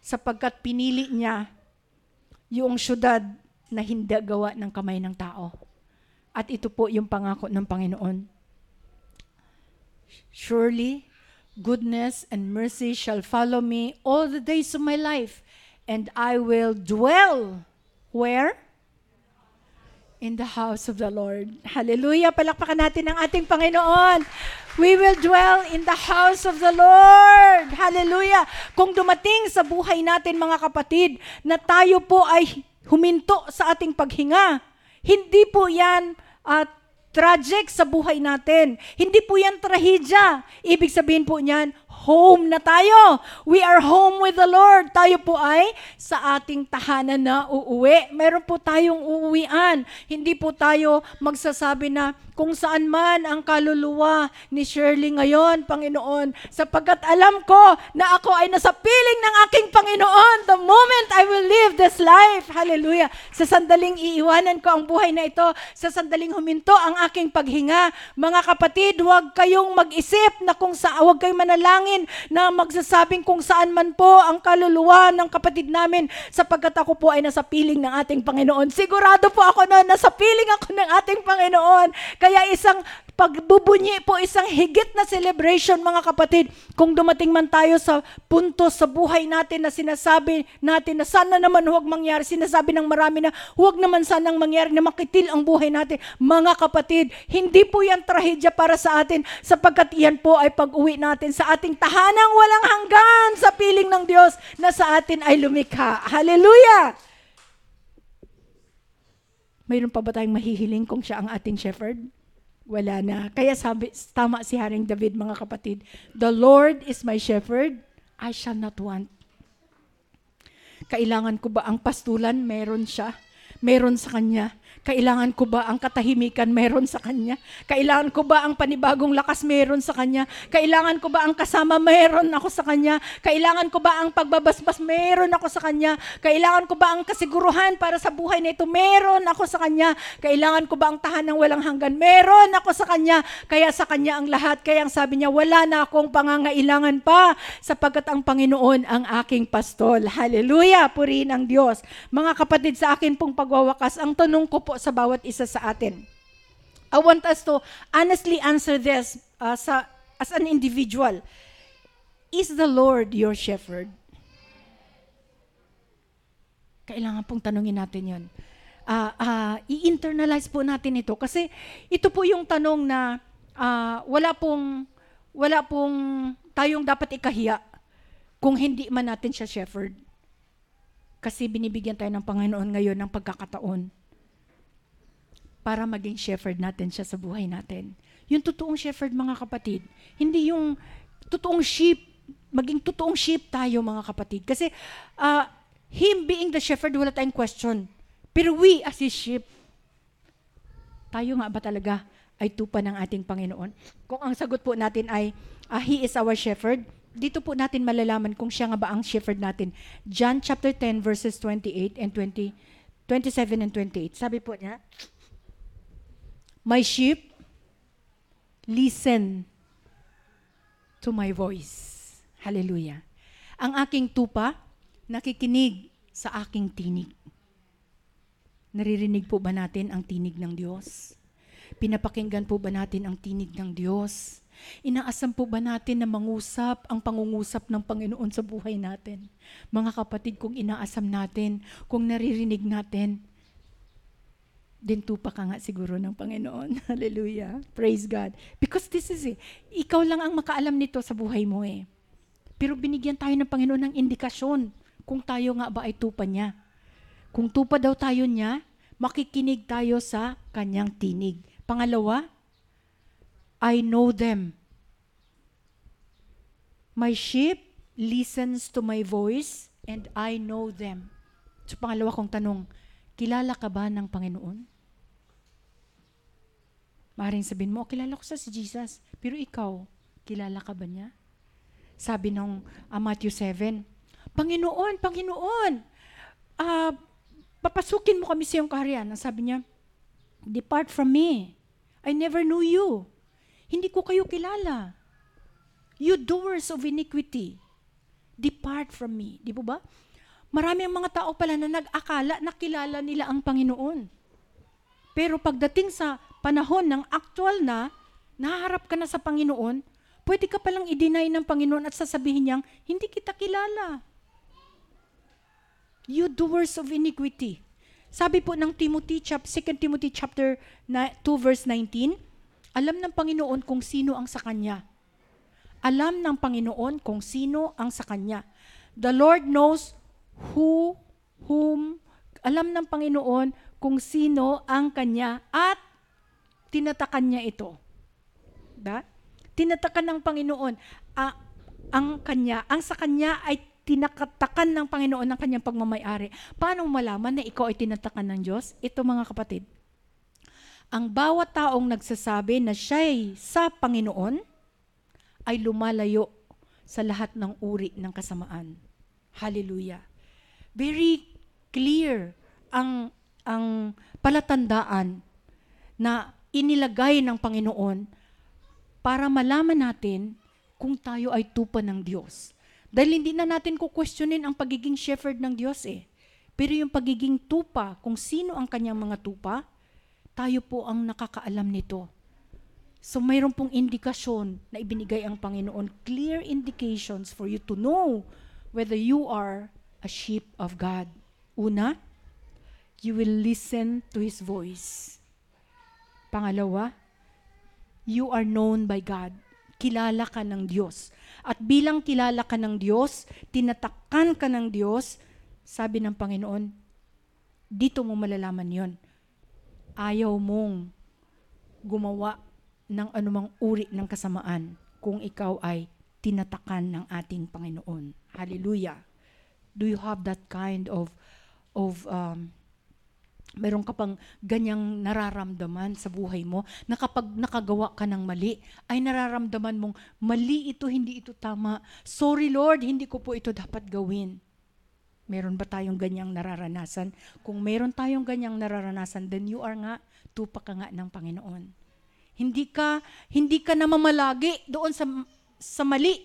sapagkat pinili niya yung syudad na hindi gawa ng kamay ng tao. At ito po yung pangako ng Panginoon. Surely, goodness and mercy shall follow me all the days of my life, and I will dwell where? In the house of the Lord. Hallelujah! Palakpakan natin ang ating Panginoon. We will dwell in the house of the Lord. Hallelujah! Kung dumating sa buhay natin mga kapatid, na tayo po ay huminto sa ating paghinga, hindi po yan at uh, tragic sa buhay natin. Hindi po yan trahedya. Ibig sabihin po niyan, home na tayo. We are home with the Lord. Tayo po ay sa ating tahanan na uuwi. Meron po tayong uuwian. Hindi po tayo magsasabi na kung saan man ang kaluluwa ni Shirley ngayon, Panginoon, sapagkat alam ko na ako ay nasa piling ng aking Panginoon the moment I will live this life. Hallelujah. Sa sandaling iiwanan ko ang buhay na ito, sa sandaling huminto ang aking paghinga. Mga kapatid, huwag kayong mag-isip na kung sa huwag kayong manalangin na magsasabing kung saan man po ang kaluluwa ng kapatid namin sapagkat ako po ay nasa piling ng ating Panginoon. Sigurado po ako na nasa piling ako ng ating Panginoon. Kaya isang pagbubunyi po, isang higit na celebration mga kapatid. Kung dumating man tayo sa punto sa buhay natin na sinasabi natin na sana naman huwag mangyari, sinasabi ng marami na huwag naman sanang mangyari na makitil ang buhay natin. Mga kapatid, hindi po yan trahedya para sa atin sapagkat yan po ay pag-uwi natin sa ating tahanang walang hanggan sa piling ng Diyos na sa atin ay lumikha. Hallelujah! Mayroon pa ba tayong mahihiling kung siya ang ating shepherd? Wala na. Kaya sabi, tama si Haring David, mga kapatid. The Lord is my shepherd, I shall not want. Kailangan ko ba ang pastulan? Meron siya. Meron sa kanya. Kailangan ko ba ang katahimikan? Meron sa Kanya. Kailangan ko ba ang panibagong lakas? Meron sa Kanya. Kailangan ko ba ang kasama? Meron ako sa Kanya. Kailangan ko ba ang pagbabasbas? Meron ako sa Kanya. Kailangan ko ba ang kasiguruhan para sa buhay na ito? Meron ako sa Kanya. Kailangan ko ba ang tahanang walang hanggan? Meron ako sa Kanya. Kaya sa Kanya ang lahat. Kaya ang sabi niya, wala na akong pangangailangan pa sapagkat ang Panginoon ang aking pastol. Hallelujah! Purihin ang Diyos. Mga kapatid, sa akin pong pagwawakas, ang tanong ko po sa bawat isa sa atin. I want us to honestly answer this uh, sa, as an individual. Is the Lord your shepherd? Kailangan pong tanungin natin yon. Uh, uh, i-internalize po natin ito kasi ito po yung tanong na uh, wala pong wala pong tayong dapat ikahiya kung hindi man natin siya shepherd. Kasi binibigyan tayo ng Panginoon ngayon ng pagkakataon para maging shepherd natin siya sa buhay natin. Yung totoong shepherd, mga kapatid, hindi yung totoong sheep, maging totoong sheep tayo, mga kapatid. Kasi uh, him being the shepherd, wala tayong question. Pero we as his sheep, tayo nga ba talaga ay tupa ng ating Panginoon? Kung ang sagot po natin ay, uh, He is our shepherd, dito po natin malalaman kung siya nga ba ang shepherd natin. John chapter 10 verses 28 and 20, 27 and 28. Sabi po niya, My sheep listen to my voice. Hallelujah. Ang aking tupa nakikinig sa aking tinig. Naririnig po ba natin ang tinig ng Diyos? Pinapakinggan po ba natin ang tinig ng Diyos? Inaasam po ba natin na mangusap ang pangungusap ng Panginoon sa buhay natin? Mga kapatid, kung inaasam natin, kung naririnig natin, din tupa ka nga siguro ng Panginoon. Hallelujah. Praise God. Because this is it. Ikaw lang ang makaalam nito sa buhay mo eh. Pero binigyan tayo ng Panginoon ng indikasyon kung tayo nga ba ay tupa niya. Kung tupa daw tayo niya, makikinig tayo sa kanyang tinig. Pangalawa, I know them. My sheep listens to my voice and I know them. So pangalawa kong tanong, kilala ka ba ng Panginoon? Maring sabihin mo, oh, kilala ko sa si Jesus. Pero ikaw, kilala ka ba niya? Sabi nung uh, Matthew 7, Panginoon, Panginoon, uh, papasukin mo kami sa iyong kaharian. Ang sabi niya, Depart from me. I never knew you. Hindi ko kayo kilala. You doers of iniquity. Depart from me. Di ba? Marami ang mga tao pala na nag-akala na kilala nila ang Panginoon. Pero pagdating sa panahon ng actual na, naharap ka na sa Panginoon, pwede ka palang i-deny ng Panginoon at sasabihin niyang, hindi kita kilala. You doers of iniquity. Sabi po ng Timothy, 2 Timothy chapter 2 verse 19, alam ng Panginoon kung sino ang sa Kanya. Alam ng Panginoon kung sino ang sa Kanya. The Lord knows who, whom, alam ng Panginoon kung sino ang Kanya at tinatakan niya ito. Ba? Tinatakan ng Panginoon. Uh, ang kanya, ang sa kanya ay tinakatakan ng Panginoon ng kanyang pagmamayari. Paano malaman na ikaw ay tinatakan ng Diyos? Ito mga kapatid. Ang bawat taong nagsasabi na siya'y sa Panginoon ay lumalayo sa lahat ng uri ng kasamaan. Hallelujah. Very clear ang ang palatandaan na inilagay ng Panginoon para malaman natin kung tayo ay tupa ng Diyos. Dahil hindi na natin kukwestiyonin ang pagiging shepherd ng Diyos eh. Pero yung pagiging tupa, kung sino ang kanyang mga tupa, tayo po ang nakakaalam nito. So mayroon pong indikasyon na ibinigay ang Panginoon, clear indications for you to know whether you are a sheep of God. Una, you will listen to His voice. Pangalawa, you are known by God kilala ka ng Diyos. At bilang kilala ka ng Diyos, tinatakan ka ng Diyos, sabi ng Panginoon, dito mo malalaman yon. Ayaw mong gumawa ng anumang uri ng kasamaan kung ikaw ay tinatakan ng ating Panginoon. Hallelujah. Do you have that kind of of um, meron ka pang ganyang nararamdaman sa buhay mo na kapag nakagawa ka ng mali, ay nararamdaman mong mali ito, hindi ito tama. Sorry Lord, hindi ko po ito dapat gawin. Meron ba tayong ganyang nararanasan? Kung meron tayong ganyang nararanasan, then you are nga, tupa ka nga ng Panginoon. Hindi ka, hindi ka namamalagi doon sa, sa mali.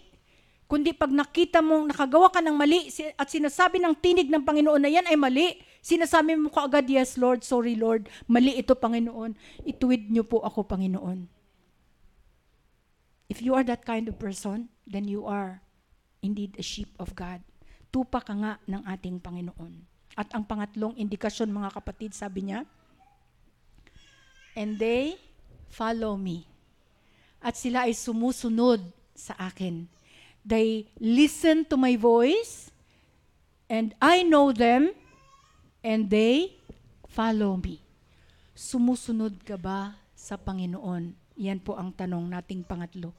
Kundi pag nakita mong nakagawa ka ng mali at sinasabi ng tinig ng Panginoon na yan ay mali, sinasabi mo kaagad, yes Lord, sorry Lord, mali ito Panginoon, ituwid niyo po ako Panginoon. If you are that kind of person, then you are indeed a sheep of God. Tupa ka nga ng ating Panginoon. At ang pangatlong indikasyon mga kapatid, sabi niya, And they follow me. At sila ay sumusunod sa akin They listen to my voice, and I know them, and they follow me. Sumusunod ka ba sa Panginoon? Yan po ang tanong nating pangatlo.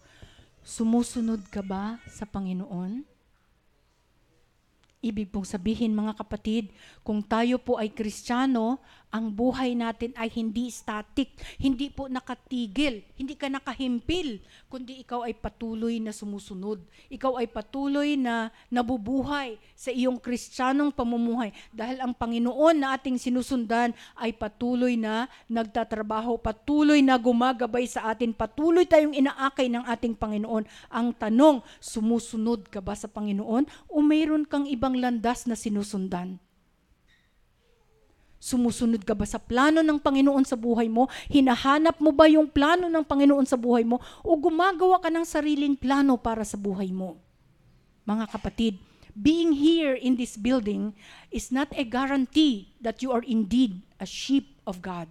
Sumusunod ka ba sa Panginoon? Ibig pong sabihin mga kapatid, kung tayo po ay kristyano, ang buhay natin ay hindi static, hindi po nakatigil, hindi ka nakahimpil, kundi ikaw ay patuloy na sumusunod. Ikaw ay patuloy na nabubuhay sa iyong kristyanong pamumuhay dahil ang Panginoon na ating sinusundan ay patuloy na nagtatrabaho, patuloy na gumagabay sa atin, patuloy tayong inaakay ng ating Panginoon. Ang tanong, sumusunod ka ba sa Panginoon o mayroon kang ibang landas na sinusundan? Sumusunod ka ba sa plano ng Panginoon sa buhay mo? Hinahanap mo ba yung plano ng Panginoon sa buhay mo? O gumagawa ka ng sariling plano para sa buhay mo? Mga kapatid, being here in this building is not a guarantee that you are indeed a sheep of God.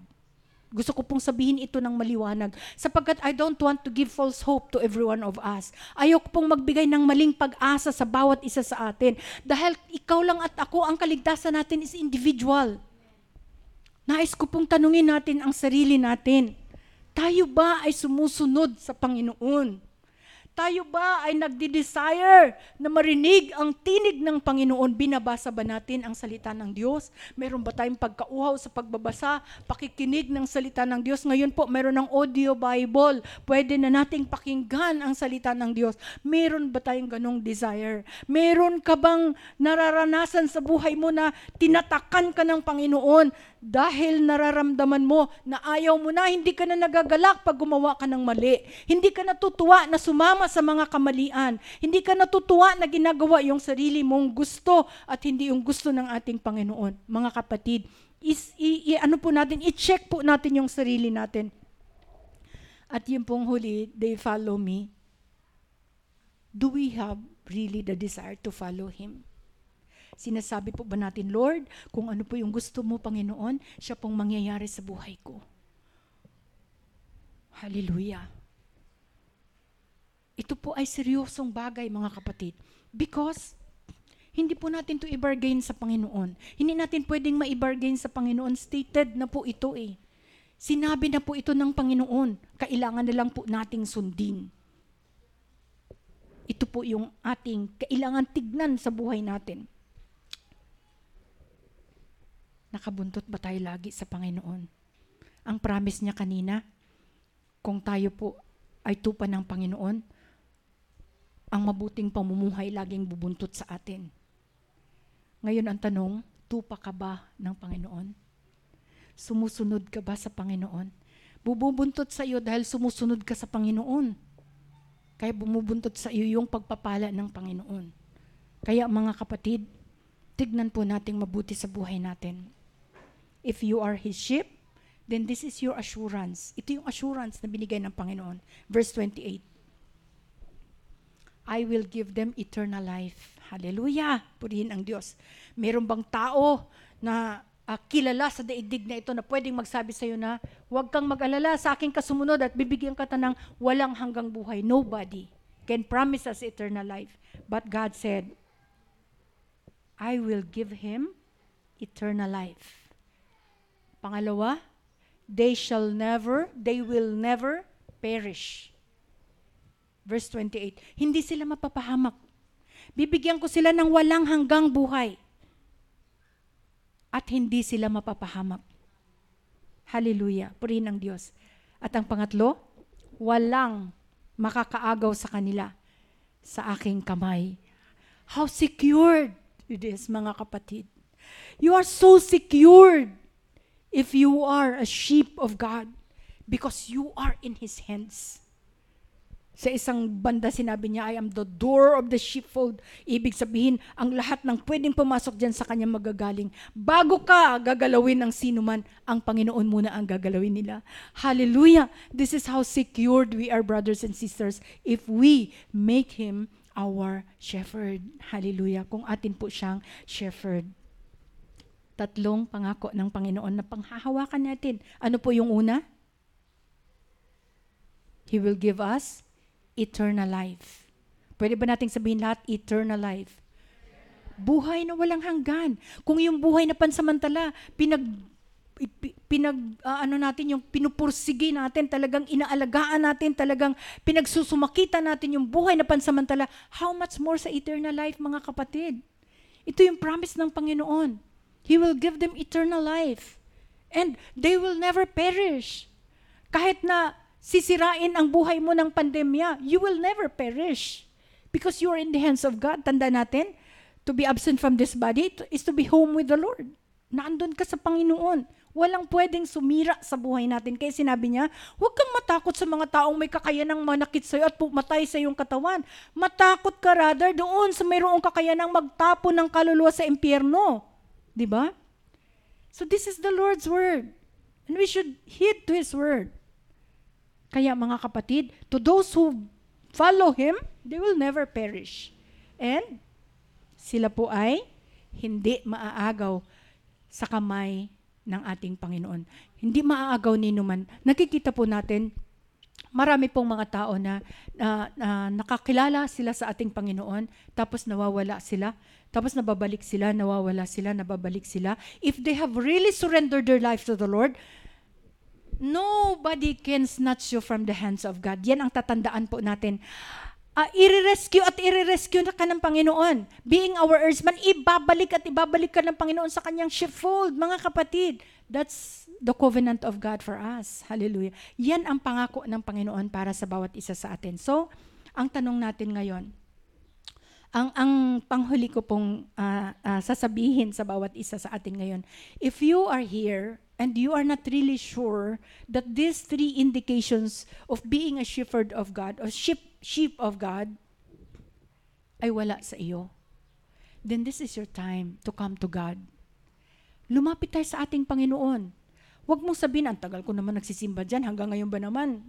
Gusto ko pong sabihin ito ng maliwanag sapagkat I don't want to give false hope to every one of us. Ayok pong magbigay ng maling pag-asa sa bawat isa sa atin dahil ikaw lang at ako ang kaligtasan natin is individual. Nais ko pong tanungin natin ang sarili natin. Tayo ba ay sumusunod sa Panginoon? Tayo ba ay nagdi-desire na marinig ang tinig ng Panginoon? Binabasa ba natin ang salita ng Diyos? Meron ba tayong pagkauhaw sa pagbabasa, pakikinig ng salita ng Diyos? Ngayon po, meron ng audio Bible. Pwede na nating pakinggan ang salita ng Diyos. Meron ba tayong ganong desire? Meron ka bang nararanasan sa buhay mo na tinatakan ka ng Panginoon dahil nararamdaman mo na ayaw mo na, hindi ka na nagagalak pag gumawa ka ng mali. Hindi ka natutuwa na sumama sa mga kamalian. Hindi ka natutuwa na ginagawa yung sarili mong gusto at hindi yung gusto ng ating Panginoon. Mga kapatid, is, i, i, ano po natin, i-check po natin yung sarili natin. At yung pong huli, they follow me. Do we have really the desire to follow Him? Sinasabi po ba natin, Lord, kung ano po yung gusto mo, Panginoon, siya pong mangyayari sa buhay ko. Hallelujah. Ito po ay seryosong bagay, mga kapatid. Because hindi po natin to i-bargain sa Panginoon. Hindi natin pwedeng ma-bargain sa Panginoon. Stated na po ito eh. Sinabi na po ito ng Panginoon. Kailangan na lang po nating sundin. Ito po yung ating kailangan tignan sa buhay natin. Nakabuntot ba tayo lagi sa Panginoon? Ang promise niya kanina, kung tayo po ay tupa ng Panginoon, ang mabuting pamumuhay laging bubuntot sa atin. Ngayon ang tanong, tupa ka ba ng Panginoon? Sumusunod ka ba sa Panginoon? Bubuntot sa iyo dahil sumusunod ka sa Panginoon. Kaya bumubuntot sa iyo yung pagpapala ng Panginoon. Kaya mga kapatid, tignan po nating mabuti sa buhay natin. If you are His sheep, then this is your assurance. Ito yung assurance na binigay ng Panginoon. Verse 28. I will give them eternal life. Hallelujah! Purihin ang Diyos. Meron bang tao na uh, kilala sa daigdig na ito na pwedeng magsabi sa iyo na huwag kang mag-alala sa aking kasumunod at bibigyan ka ng walang hanggang buhay. Nobody can promise us eternal life. But God said, I will give him eternal life. Pangalawa, they shall never, they will never perish. Verse 28, hindi sila mapapahamak. Bibigyan ko sila ng walang hanggang buhay. At hindi sila mapapahamak. Hallelujah. Purihin ng Diyos. At ang pangatlo, walang makakaagaw sa kanila sa aking kamay. How secured it is, mga kapatid. You are so secured if you are a sheep of God because you are in His hands. Sa isang banda sinabi niya, I am the door of the sheepfold. Ibig sabihin, ang lahat ng pwedeng pumasok dyan sa kanya magagaling. Bago ka gagalawin ng sino man, ang Panginoon muna ang gagalawin nila. Hallelujah! This is how secured we are, brothers and sisters, if we make Him our shepherd. Hallelujah! Kung atin po siyang shepherd tatlong pangako ng Panginoon na panghahawakan natin. Ano po yung una? He will give us eternal life. Pwede ba nating sabihin lahat, eternal life? Buhay na walang hanggan. Kung yung buhay na pansamantala, pinag pinag uh, ano natin yung pinupursige natin, talagang inaalagaan natin, talagang pinagsusumakita natin yung buhay na pansamantala, how much more sa eternal life mga kapatid? Ito yung promise ng Panginoon. He will give them eternal life. And they will never perish. Kahit na sisirain ang buhay mo ng pandemya, you will never perish. Because you are in the hands of God. Tanda natin, to be absent from this body is to be home with the Lord. Naandun ka sa Panginoon. Walang pwedeng sumira sa buhay natin. Kaya sinabi niya, huwag kang matakot sa mga taong may kakayanang manakit sa'yo at pumatay sa iyong katawan. Matakot ka rather doon sa mayroong kakayanang magtapo ng kaluluwa sa impyerno. Di ba? So this is the Lord's word. And we should heed to His word. Kaya mga kapatid, to those who follow Him, they will never perish. And sila po ay hindi maaagaw sa kamay ng ating Panginoon. Hindi maaagaw ni numan. Nakikita po natin, marami pong mga tao na, na, na nakakilala sila sa ating Panginoon, tapos nawawala sila. Tapos nababalik sila, nawawala sila, nababalik sila. If they have really surrendered their life to the Lord, nobody can snatch you from the hands of God. Yan ang tatandaan po natin. Uh, i-rescue at i-rescue na ka ng Panginoon. Being our earthman, ibabalik at ibabalik ka ng Panginoon sa kanyang sheepfold. Mga kapatid, that's the covenant of God for us. Hallelujah. Yan ang pangako ng Panginoon para sa bawat isa sa atin. So, ang tanong natin ngayon, ang ang panghuli ko pong uh, uh, sasabihin sa bawat isa sa atin ngayon, if you are here and you are not really sure that these three indications of being a shepherd of God, or sheep, sheep of God, ay wala sa iyo, then this is your time to come to God. Lumapit tayo sa ating Panginoon. Huwag mong sabihin, ang tagal ko naman nagsisimba dyan, hanggang ngayon ba naman,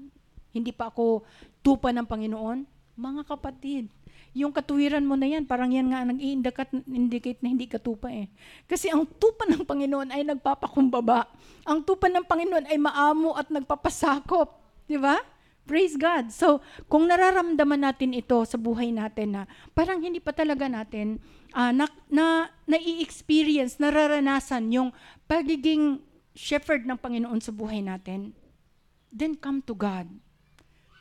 hindi pa ako tupa ng Panginoon? Mga kapatid, yung katuwiran mo na yan, parang yan nga nag-indicate na hindi ka tupa eh. Kasi ang tupa ng Panginoon ay nagpapakumbaba. Ang tupa ng Panginoon ay maamo at nagpapasakop. Di ba? Praise God. So, kung nararamdaman natin ito sa buhay natin na parang hindi pa talaga natin uh, na, na, na-experience, nararanasan yung pagiging shepherd ng Panginoon sa buhay natin, then come to God.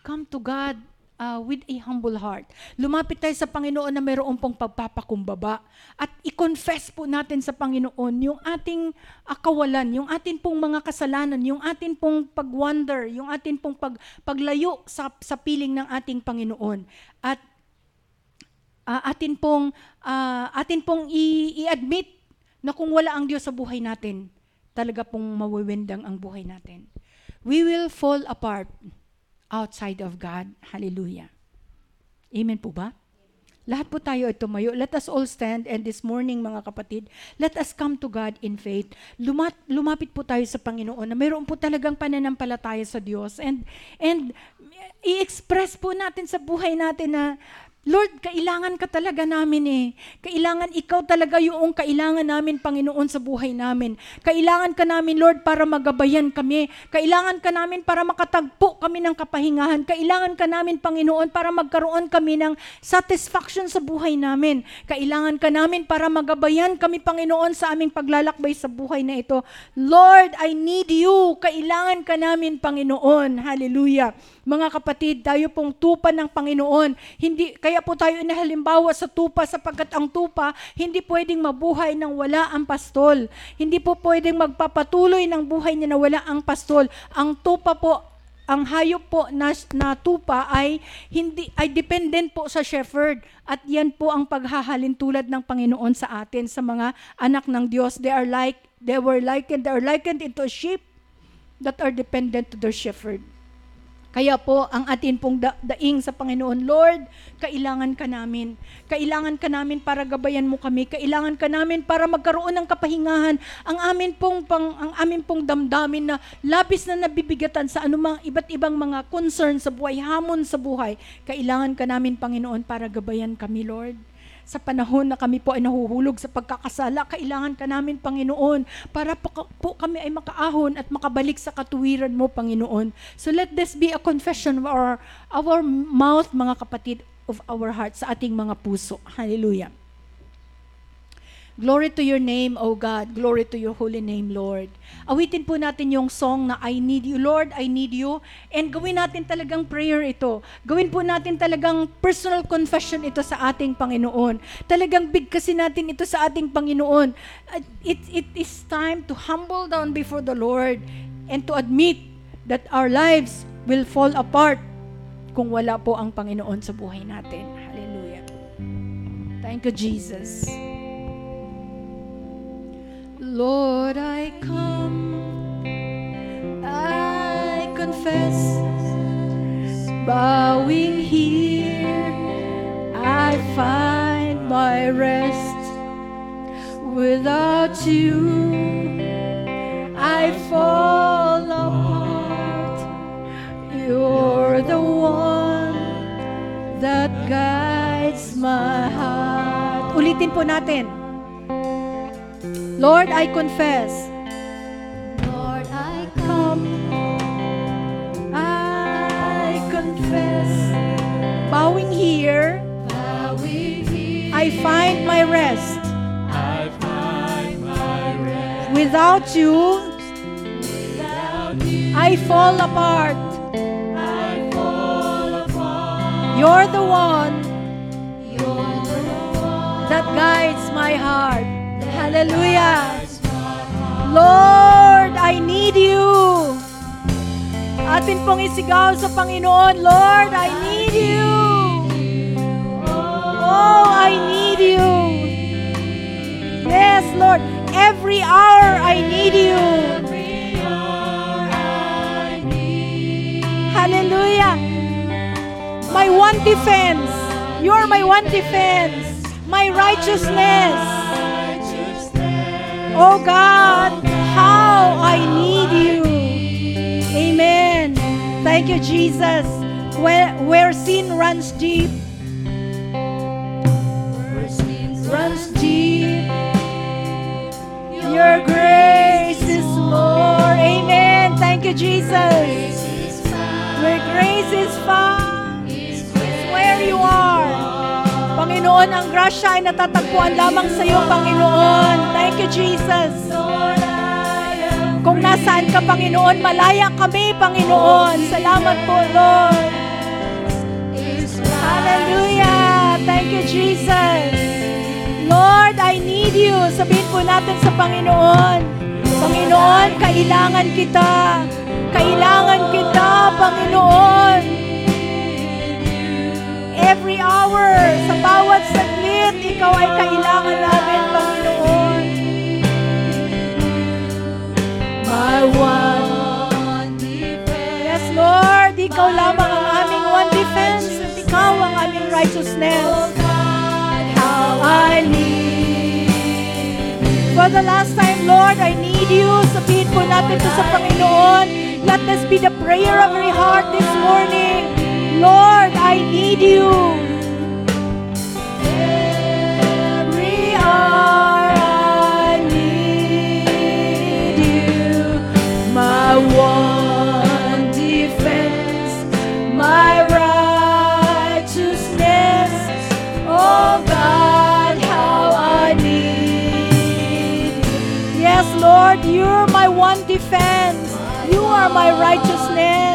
Come to God uh, with a humble heart. Lumapit tayo sa Panginoon na mayroon pong pagpapakumbaba. At i-confess po natin sa Panginoon yung ating uh, kawalan, yung atin pong mga kasalanan, yung atin pong pag-wonder, yung atin pong pag, paglayo sa, sa piling ng ating Panginoon. At uh, atin pong, uh, atin pong i- i-admit na kung wala ang Diyos sa buhay natin, talaga pong mawiwindang ang buhay natin. We will fall apart outside of God. Hallelujah. Amen po ba? Lahat po tayo ay tumayo. Let us all stand and this morning mga kapatid, let us come to God in faith. Lumat, lumapit po tayo sa Panginoon na mayroon po talagang pananampalataya sa Diyos and and i-express po natin sa buhay natin na Lord, kailangan ka talaga namin eh. Kailangan ikaw talaga yung kailangan namin, Panginoon, sa buhay namin. Kailangan ka namin, Lord, para magabayan kami. Kailangan ka namin para makatagpo kami ng kapahingahan. Kailangan ka namin, Panginoon, para magkaroon kami ng satisfaction sa buhay namin. Kailangan ka namin para magabayan kami, Panginoon, sa aming paglalakbay sa buhay na ito. Lord, I need you. Kailangan ka namin, Panginoon. Hallelujah. Mga kapatid, tayo pong tupa ng Panginoon. Hindi, kaya po tayo inahalimbawa sa tupa sapagkat ang tupa hindi pwedeng mabuhay nang wala ang pastol. Hindi po pwedeng magpapatuloy ng buhay niya na wala ang pastol. Ang tupa po ang hayop po na, na tupa ay hindi ay dependent po sa shepherd at yan po ang paghahalin tulad ng Panginoon sa atin sa mga anak ng Diyos they are like they were likened they are likened into a sheep that are dependent to their shepherd kaya po, ang atin pong da- daing sa Panginoon, Lord, kailangan ka namin. Kailangan ka namin para gabayan mo kami. Kailangan ka namin para magkaroon ng kapahingahan. Ang amin pong, pang, ang amin pong damdamin na labis na nabibigatan sa anumang iba't ibang mga concern sa buhay, hamon sa buhay. Kailangan ka namin, Panginoon, para gabayan kami, Lord sa panahon na kami po ay nahuhulog sa pagkakasala, kailangan ka namin, Panginoon, para po, kami ay makaahon at makabalik sa katuwiran mo, Panginoon. So let this be a confession of our, our mouth, mga kapatid, of our hearts, sa ating mga puso. Hallelujah. Glory to your name, O God. Glory to your holy name, Lord. Awitin po natin yung song na I need you, Lord, I need you. And gawin natin talagang prayer ito. Gawin po natin talagang personal confession ito sa ating Panginoon. Talagang bigkasin natin ito sa ating Panginoon. It, it is time to humble down before the Lord and to admit that our lives will fall apart kung wala po ang Panginoon sa buhay natin. Hallelujah. Thank you, Jesus. Lord, I come, I confess, bowing here, I find my rest. Without you, I fall apart. You're the one that guides my heart. Ulitin po natin. Lord, I confess. Lord, I come. I confess. Bowing here, Bowing here, I find my rest. I find my rest. Without you, Without you, I fall apart. I fall apart. You're the one You're the one that guides my heart. Hallelujah. Lord, I need you. Atin pong isigaw sa Panginoon, Lord, I need you. Oh, I need you. Yes, Lord, every hour I need you. Hallelujah. My one defense. You're my one defense. My righteousness. Oh God, how I need you. Amen. Thank you, Jesus. Where, where sin runs deep, runs deep, your grace is more. Amen. Thank you, Jesus. Where grace is found, Panginoon, ang grasya ay natatagpuan lamang sa iyo, Panginoon. Thank you, Jesus. Kung nasaan ka, Panginoon, malaya kami, Panginoon. Salamat po, Lord. Hallelujah! Thank you, Jesus. Lord, I need you. Sabihin po natin sa Panginoon. Panginoon, kailangan kita. Kailangan kita, Panginoon. Every hour, sa bawat saglit, ikaw ay kailangan namin, Panginoon. My one Yes, Lord, ikaw lamang ang aming one defense at ikaw ang aming righteousness. How I need For the last time, Lord, I need you. Sabihin po natin to sa Panginoon. Let this be the prayer of every heart this morning. Lord, I need you. Every hour I need you. My one defense, my righteousness. Oh God, how I need. Yes, Lord, you're my one defense. You are my righteousness.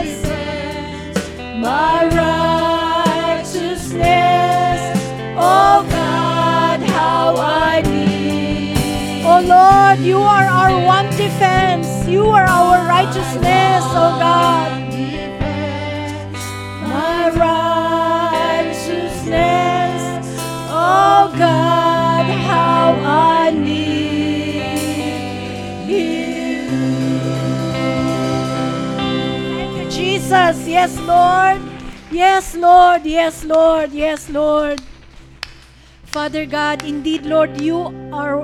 Oh you are our one defense. You are our righteousness, oh God. Jesus. Yes, Lord. Yes, Lord. Yes, Lord. Yes, Lord. Father God, indeed, Lord, you are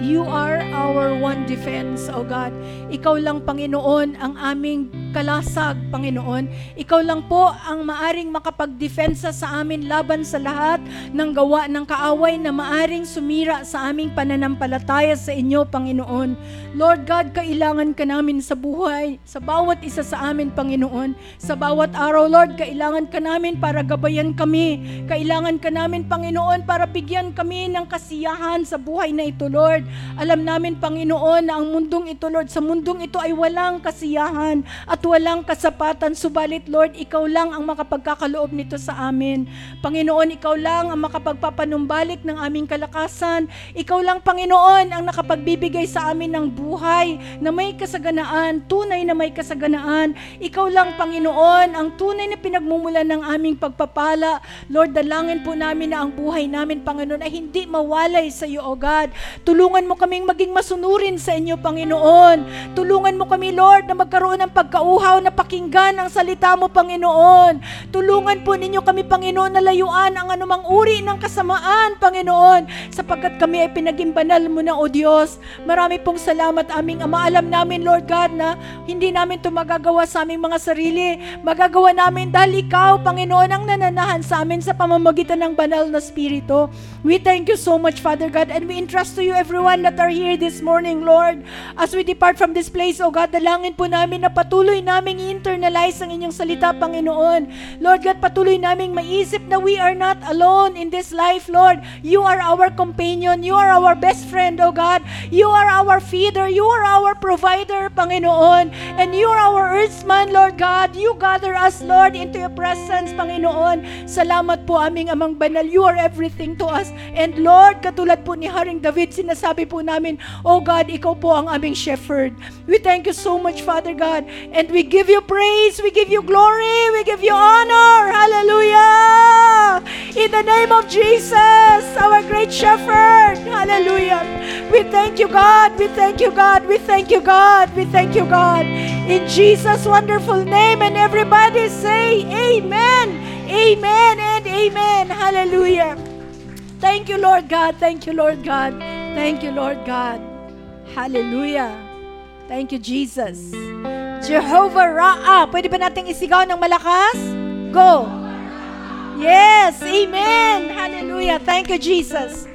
you are our one defense, oh God. Ikaw lang, Panginoon, ang aming kalasag, Panginoon. Ikaw lang po ang maaring makapagdefensa sa amin laban sa lahat ng gawa ng kaaway na maaring sumira sa aming pananampalataya sa inyo, Panginoon. Lord God, kailangan ka namin sa buhay, sa bawat isa sa amin, Panginoon. Sa bawat araw, Lord, kailangan ka namin para gabayan kami. Kailangan ka namin, Panginoon, para bigyan kami ng kasiyahan sa buhay na ito, Lord. Alam namin, Panginoon, na ang mundong ito, Lord, sa mundong ito ay walang kasiyahan at walang kasapatan. Subalit, Lord, ikaw lang ang makapagkakaloob nito sa amin. Panginoon, ikaw lang ang makapagpapanumbalik ng aming kalakasan. Ikaw lang, Panginoon, ang nakapagbibigay sa amin ng buhay na may kasaganaan, tunay na may kasaganaan. Ikaw lang, Panginoon, ang tunay na pinagmumulan ng aming pagpapala. Lord, dalangin po namin na ang buhay namin, Panginoon, ay hindi mawalay sa iyo, O God. Tulungan mo kaming maging masunurin sa inyo, Panginoon. Tulungan mo kami, Lord, na magkaroon ng pagkauhaw na pakinggan ang salita mo, Panginoon. Tulungan po ninyo kami, Panginoon, na layuan ang anumang uri ng kasamaan, Panginoon, sapagkat kami ay pinaging banal mo na, O Diyos. Marami pong salamat aming Ama. Alam namin, Lord God, na hindi namin ito magagawa sa aming mga sarili. Magagawa namin dahil Ikaw, Panginoon, ang nananahan sa amin sa pamamagitan ng banal na Spirito. We thank you so much, Father God, and we entrust to you everyone that are here this morning, Lord. As we depart from this place, O God, dalangin po namin na patuloy naming internalize ang inyong salita, Panginoon. Lord God, patuloy naming maisip na we are not alone in this life, Lord. You are our companion. You are our best friend, O God. You are our feeder. You are our provider, Panginoon. And you are our earthman, Lord God. You gather us, Lord, into your presence, Panginoon. Salamat po aming amang banal. You are everything to us. And Lord, katulad po ni Haring David, sinasabi po namin, Oh God, ikaw po ang aming shepherd. We thank you so much, Father God. And we give you praise, we give you glory, we give you honor. Hallelujah! In the name of Jesus, our great shepherd. Hallelujah. We thank you, God. We thank you, God. We thank you, God. We thank you, God. In Jesus' wonderful name, and everybody say, Amen. Amen and amen. Hallelujah. Thank you, Lord God. Thank you, Lord God. Thank you, Lord God. Hallelujah. Thank you, Jesus. Jehovah Ra'ah. Pwede ba nating isigaw ng malakas? Go. Yes. Amen. Hallelujah. Thank you, Jesus.